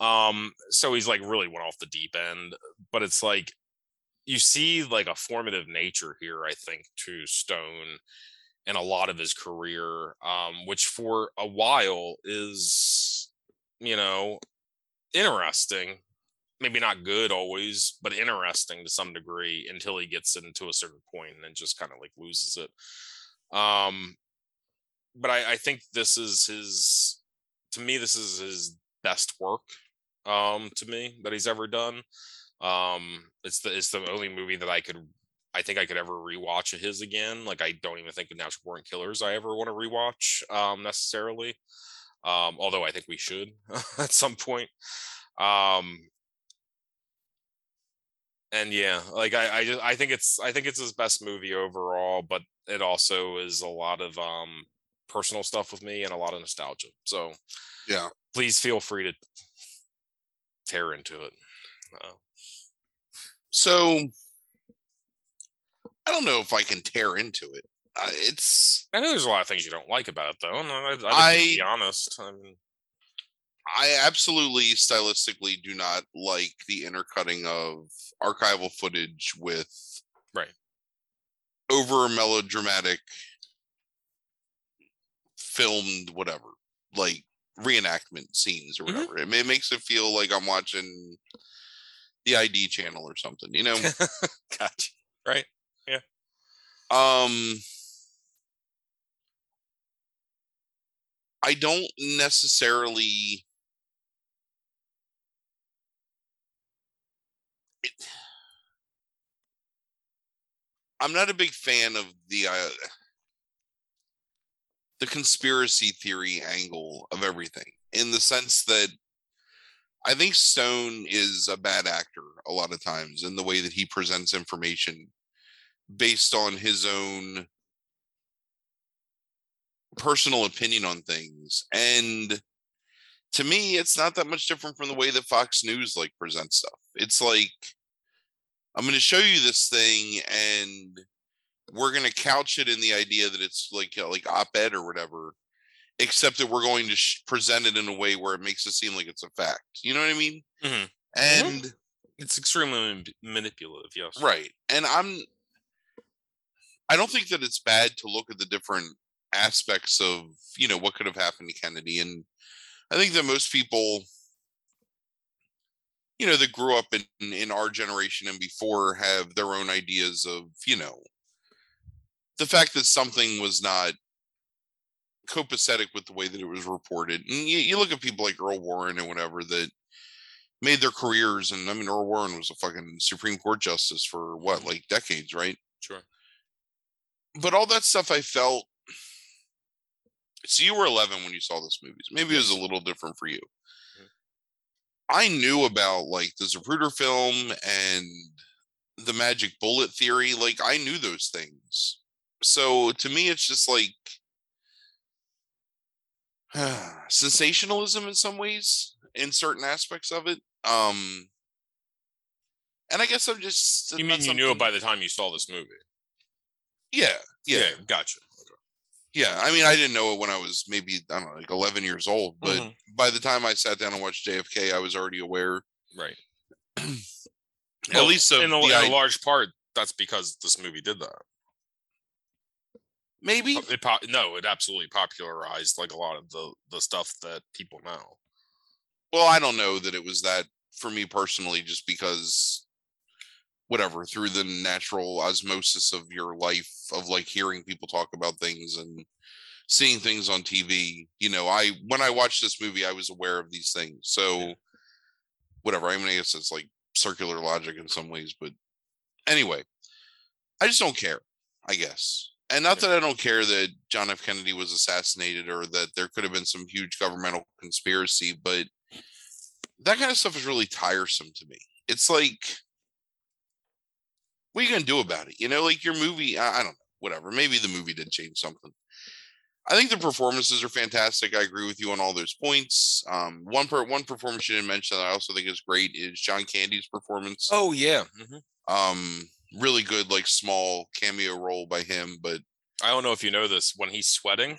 Um, so he's like really went off the deep end, but it's like you see like a formative nature here, I think, to Stone and a lot of his career, um, which for a while is, you know, interesting maybe not good always, but interesting to some degree until he gets into a certain point and then just kind of like loses it. Um, but I, I think this is his, to me, this is his best work. Um, to me that he's ever done. Um, it's the it's the only movie that I could I think I could ever rewatch his again. Like I don't even think of Natural Born Killers I ever want to rewatch um, necessarily. Um, although I think we should at some point. Um, and yeah, like I, I just I think it's I think it's his best movie overall, but it also is a lot of um personal stuff with me and a lot of nostalgia. So yeah, please feel free to tear into it. Uh, so I don't know if I can tear into it. Uh, it's I know there's a lot of things you don't like about it though. I, I, I be honest. I mean, I absolutely stylistically do not like the intercutting of archival footage with Right. over melodramatic filmed whatever like reenactment scenes or Mhm. whatever. It, it makes it feel like I'm watching the ID channel or something, you know. gotcha. Right. Yeah. Um, I don't necessarily. It, I'm not a big fan of the uh, the conspiracy theory angle of everything, in the sense that I think Stone is a bad actor a lot of times in the way that he presents information based on his own personal opinion on things. And to me it's not that much different from the way that fox news like presents stuff. It's like i'm going to show you this thing and we're going to couch it in the idea that it's like uh, like op-ed or whatever except that we're going to sh- present it in a way where it makes it seem like it's a fact you know what i mean Mhm. and It's extremely manipulative. Yes. Right. And I'm I don't think that it's bad to look at the different aspects of, you know, what could have happened to Kennedy. And I think that most people, you know, that grew up in in our generation and before have their own ideas of, you know, the fact that something was not copacetic with the way that it was reported. And you, you look at people like Earl Warren and whatever that made their careers and I mean Earl Warren was a fucking Supreme Court justice for what, mm-hmm. like decades, right? Sure. But all that stuff I felt so you were 11 when you saw this movie. So maybe it was a little different for you. I knew about like the Zapruder film and the magic bullet theory. Like I knew those things. So to me, it's just like sensationalism in some ways, in certain aspects of it. Um, and I guess I'm just. You mean you knew it by the time you saw this movie? Yeah, yeah, Gotcha. Yeah. I mean, I didn't know it when I was maybe I don't know, like 11 years old. But Mhm. by the time I sat down and watched JFK, I was already aware, Right. at Well, least of in a, in a large part, that's because this movie did that. maybe. It po- no, it absolutely popularized like a lot of the the stuff that people know. Well, I don't know that it was that for me personally, just because whatever through the natural osmosis of your life of like hearing people talk about things and seeing things on TV. You know, I when I watched this movie, I was aware of these things. So whatever. I mean, I guess it's like circular logic in some ways, but anyway, I just don't care. I guess. And not Yeah. that I don't care that John F. Kennedy was assassinated or that there could have been some huge governmental conspiracy, but that kind of stuff is really tiresome to me. It's like, what are you gonna do about it? You know, like your movie. I, I don't know. Whatever. Maybe the movie did change something. I think the performances are fantastic. I agree with you on all those points. Um, one per one performance you didn't mention that I also think is great is John Candy's performance. Oh yeah. hmm Um, really good, like small cameo role by him. But I don't know if you know this. When he's sweating,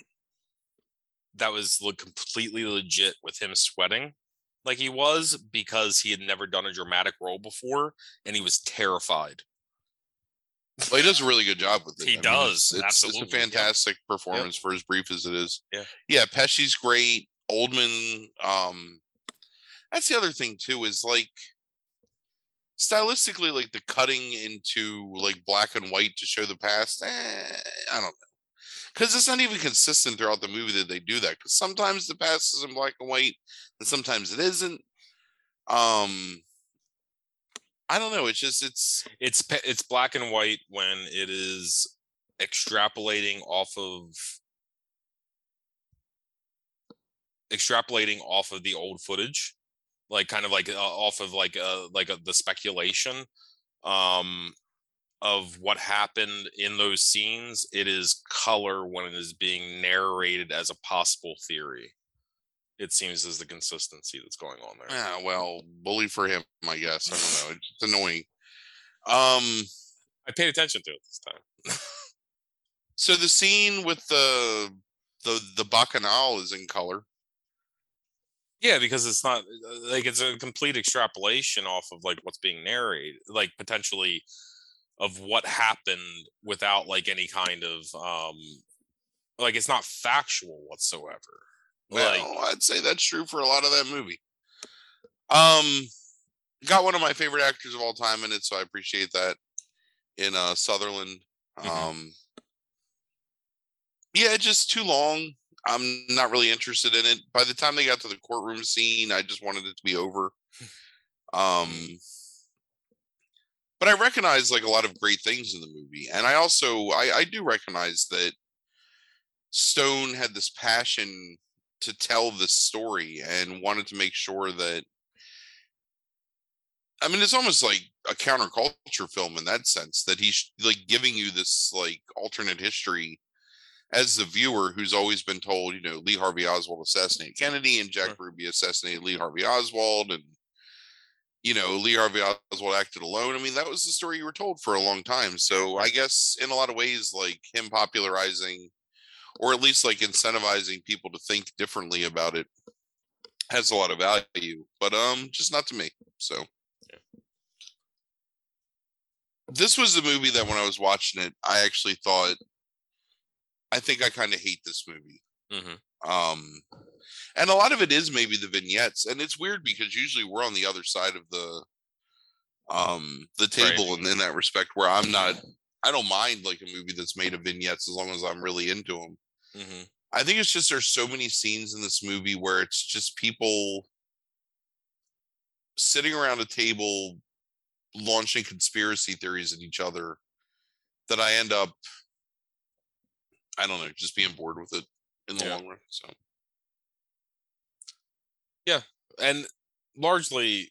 that was like completely legit with him sweating like he was because he had never done a dramatic role before and he was terrified. Well, he does a really good job with it. He I does, it's, it's, absolutely, it's a fantastic performance for as brief as it is. Yeah. yeah. Pesci's great. Oldman. Um, that's the other thing too. Is like stylistically, like the cutting into like black and white to show the past. Eh, I don't know. Because it's not even consistent throughout the movie that they do that. Because sometimes the past is in black and white, and sometimes it isn't. Um, I don't know. It's just it's It's it's black and white when it is extrapolating off of extrapolating off of the old footage like kind of like uh, off of like uh like uh the speculation um of what happened in those scenes it is color when it is being narrated as a possible theory it seems is the consistency that's going on there Yeah, well, bully for him, I guess. I don't know. It's annoying. Um, i paid attention to it this time so the scene with the the the bacchanal is in color. Yeah, because it's not uh, like it's a complete extrapolation off of like what's being narrated, like potentially of what happened without like any kind of um like it's not factual whatsoever. Well, like I'd say that's true for a lot of that movie. Um, got one of my favorite actors of all time in it, so I appreciate that. In uh Sutherland, Mhm. um, yeah, just too long. I'm not really interested in it. By the time they got to the courtroom scene, I just wanted it to be over. Um, but I recognize like a lot of great things in the movie, and I also I, I do recognize that Stone had this passion to tell this story and wanted to make sure that I mean it's almost like a counterculture film in that sense that he's like giving you this like alternate history as the viewer who's always been told, you know, Lee Harvey Oswald assassinated Kennedy and Jack Ruby assassinated Lee Harvey Oswald and you know, Lee Harvey Oswald acted alone. I mean, that was the story you were told for a long time. So I guess in a lot of ways, like him popularizing or at least like incentivizing people to think differently about it has a lot of value, but um just not to me. So this was the movie that when I was watching it, I actually thought I think I kind of hate this movie. mhm. Um and a lot of it is maybe the vignettes and it's weird because usually we're on the other side of the um the table in, in that respect where I'm not I don't mind like a movie that's made of vignettes as long as I'm really into them. Mhm. I think it's just there's so many scenes in this movie where it's just people sitting around a table launching conspiracy theories at each other that I end up I don't know, just being bored with it in the Yeah. long run. So yeah. and largely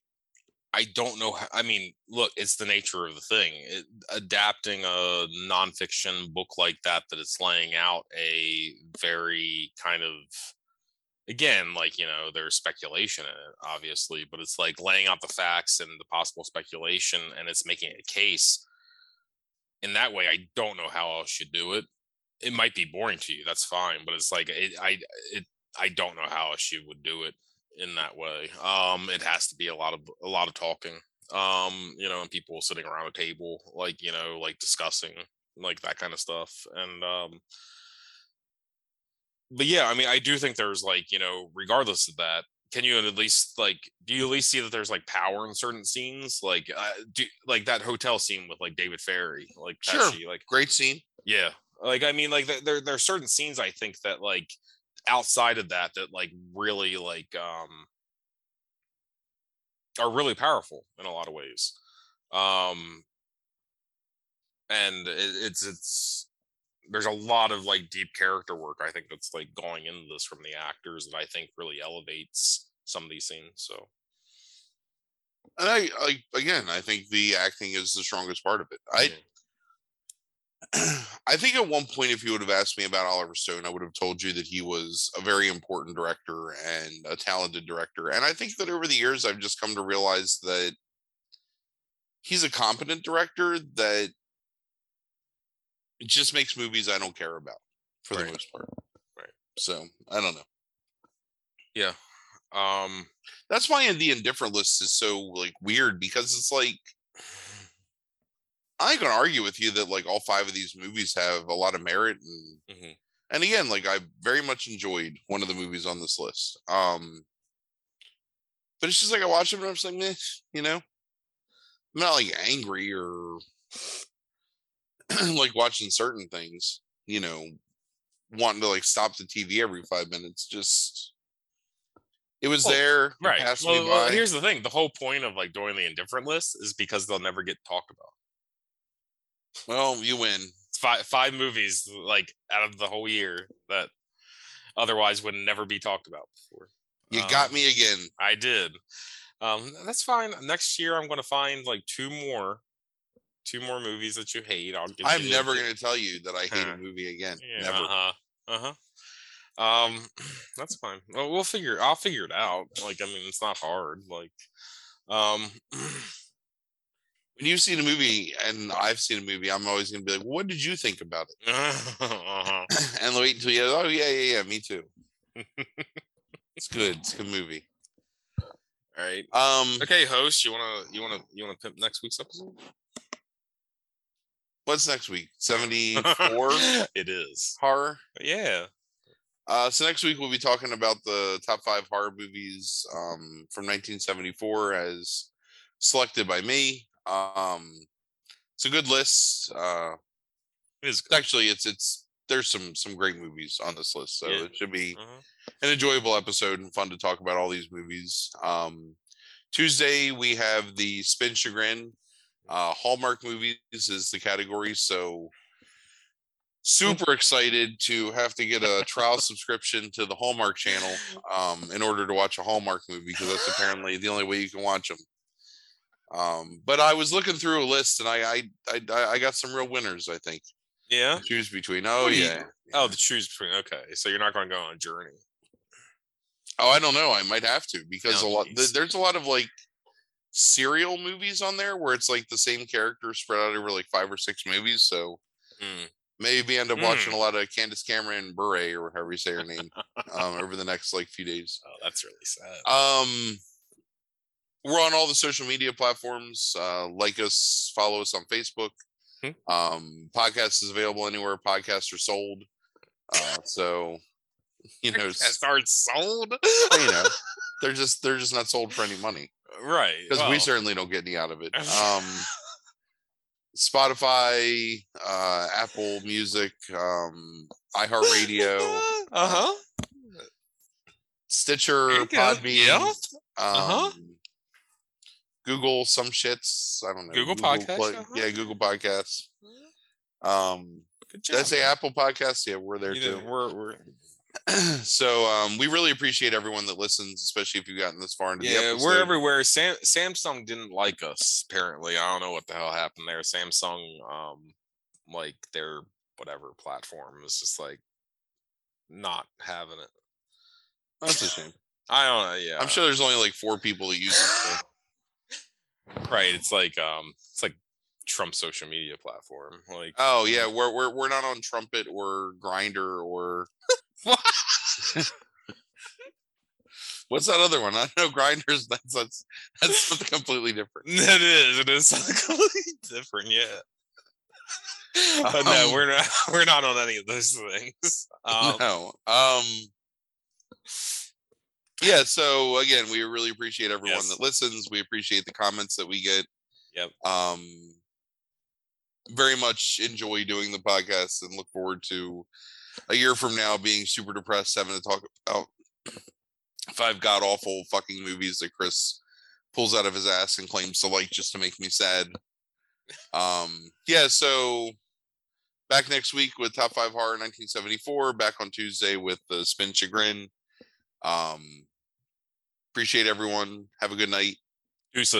i don't know how, i mean look it's the nature of the thing it, adapting a nonfiction book like that that it's laying out a very kind of again like you know there's speculation in it obviously but it's like laying out the facts and the possible speculation and it's making a case in that way i don't know how else you do it. It might be boring to you that's fine but it's like it, i it i don't know how you would do it in that way. Um, it has to be a lot of a lot of talking. Um, you know, and people sitting around a table, like you know, like discussing like that kind of stuff. And um, but yeah, I mean, I do think there's like you know, regardless of that, can you at least like do you at least see that there's like power in certain scenes, like uh, do like that hotel scene with like David Ferrie, like Sure. Pesci, like great scene. yeah. Like I mean like there there there are certain scenes I think that like outside of that that like really like um are really powerful in a lot of ways. Um and it, it's it's there's a lot of like deep character work I think that's like going into this from the actors that I think really elevates some of these scenes. So And I, I again, I think the acting is the strongest part of it. I yeah. I think at one point, if you would have asked me about Oliver Stone, I would have told you that he was a very important director and a talented director. And I think that over the years, I've just come to realize that he's a competent director that just makes movies I don't care about for the most part. Right. So I don't know. yeah. Um That's why the indifferent list is so like weird because it's like I gonna argue with you that like all five of these movies have a lot of merit and mhm. and again like i very much enjoyed one of the movies on this list um but it's just like i watch them and i'm just like meh, you know i'm not like angry or like watching certain things you know wanting to like stop the tv every five minutes just it was Well, there right. Well, well, here's the thing: the whole point of like doing the indifferent list is because they'll never get talked about. Well you win five five movies like out of the whole year that otherwise would never be talked about before. you got Um, me again I did. Um, that's fine. Next year, I'm going to find like two more, two more movies that you hate. I'll i'm you never going to tell you that i hate a movie again Yeah, never Uh huh. Uh huh. Um, that's fine. Well, we'll figure. I'll figure it out. Like, I mean, it's not hard. Like, um, when you've seen a movie and I've seen a movie, I'm always going to be like, "What did you think about it?" uh-huh. and wait until you, oh yeah, yeah, yeah, me too. it's good. It's a good movie. All right. Um, Okay, host, you wanna you wanna you wanna pimp next week's episode? what's next week? 74 it is. horror. Yeah. Uh, so next week we'll be talking about the top five horror movies um, from 1974 as selected by me. Um, it's a good list. Uh, It is it's actually, it's it's there's some some great movies on this list, so Yeah. it should be Uh-huh. an enjoyable episode and fun to talk about all these movies. Um, Tuesday we have the Spin Chagrin. Uh, Hallmark movies is the category, so super excited to have to get a trial subscription to the Hallmark channel um, in order to watch a Hallmark movie because that's apparently the only way you can watch them. Um, but I was looking through a list and I I I, I got some real winners. I think Yeah. to choose between. Oh What do you- yeah. Oh, the choose between. Okay, so you're not going to go on a journey. Oh, I don't know. I might have to because Oh, a lot. th- there's a lot of like serial movies on there where it's like the same character spread out over like five or six movies. So Mm. maybe end up watching a lot of Candace Cameron Bure or however you say her name um, over the next like few days. Oh, that's really sad. Um, we're on all the social media platforms. Uh, like us, follow us on Facebook. Hmm. Um, podcast is available anywhere podcasts are sold. Uh, so you know, s- That's art sold. you know, they're just they're just not sold for any money right. because we certainly don't get any out of it. Um, Spotify, uh, Apple Music, um, iHeartRadio, Uh huh. Stitcher. Podbean, Yeah. um, Uh-huh. Google, some shits. I don't know. Google Podcasts, Play- uh-huh. Yeah, Google Podcasts. Um, did I say Apple Podcasts? Yeah, we're there You too. did- We're, we're so um, we really appreciate everyone that listens, especially if you've gotten this far into the yeah, we're everywhere. Sam Samsung didn't like us. Apparently, I don't know what the hell happened there. Samsung, um, like their whatever platform is just like not having it. That's a shame. I don't know. Yeah, I'm sure there's only like four people that use it. so- Right. It's like um, it's like Trump's social media platform. Like Oh yeah, we're we're we're not on Trumpet or Grindr or what's that other one? I know Grinders. That's that's that's something completely different. It is. It is something completely different. Yeah. But no, Um, we're not. We're not on any of those things. Um, no. Um. Yeah. So again, we really appreciate everyone Yes. that listens. We appreciate the comments that we get. Yep. Um. Very much enjoy doing the podcast and look forward to a year from now being super depressed, having to talk about five god awful fucking movies that Chris pulls out of his ass and claims to like just to make me sad. Um. Yeah. So back next week with top five horror 1974 back on tuesday with the spin chagrin um appreciate everyone have a good night Deuces.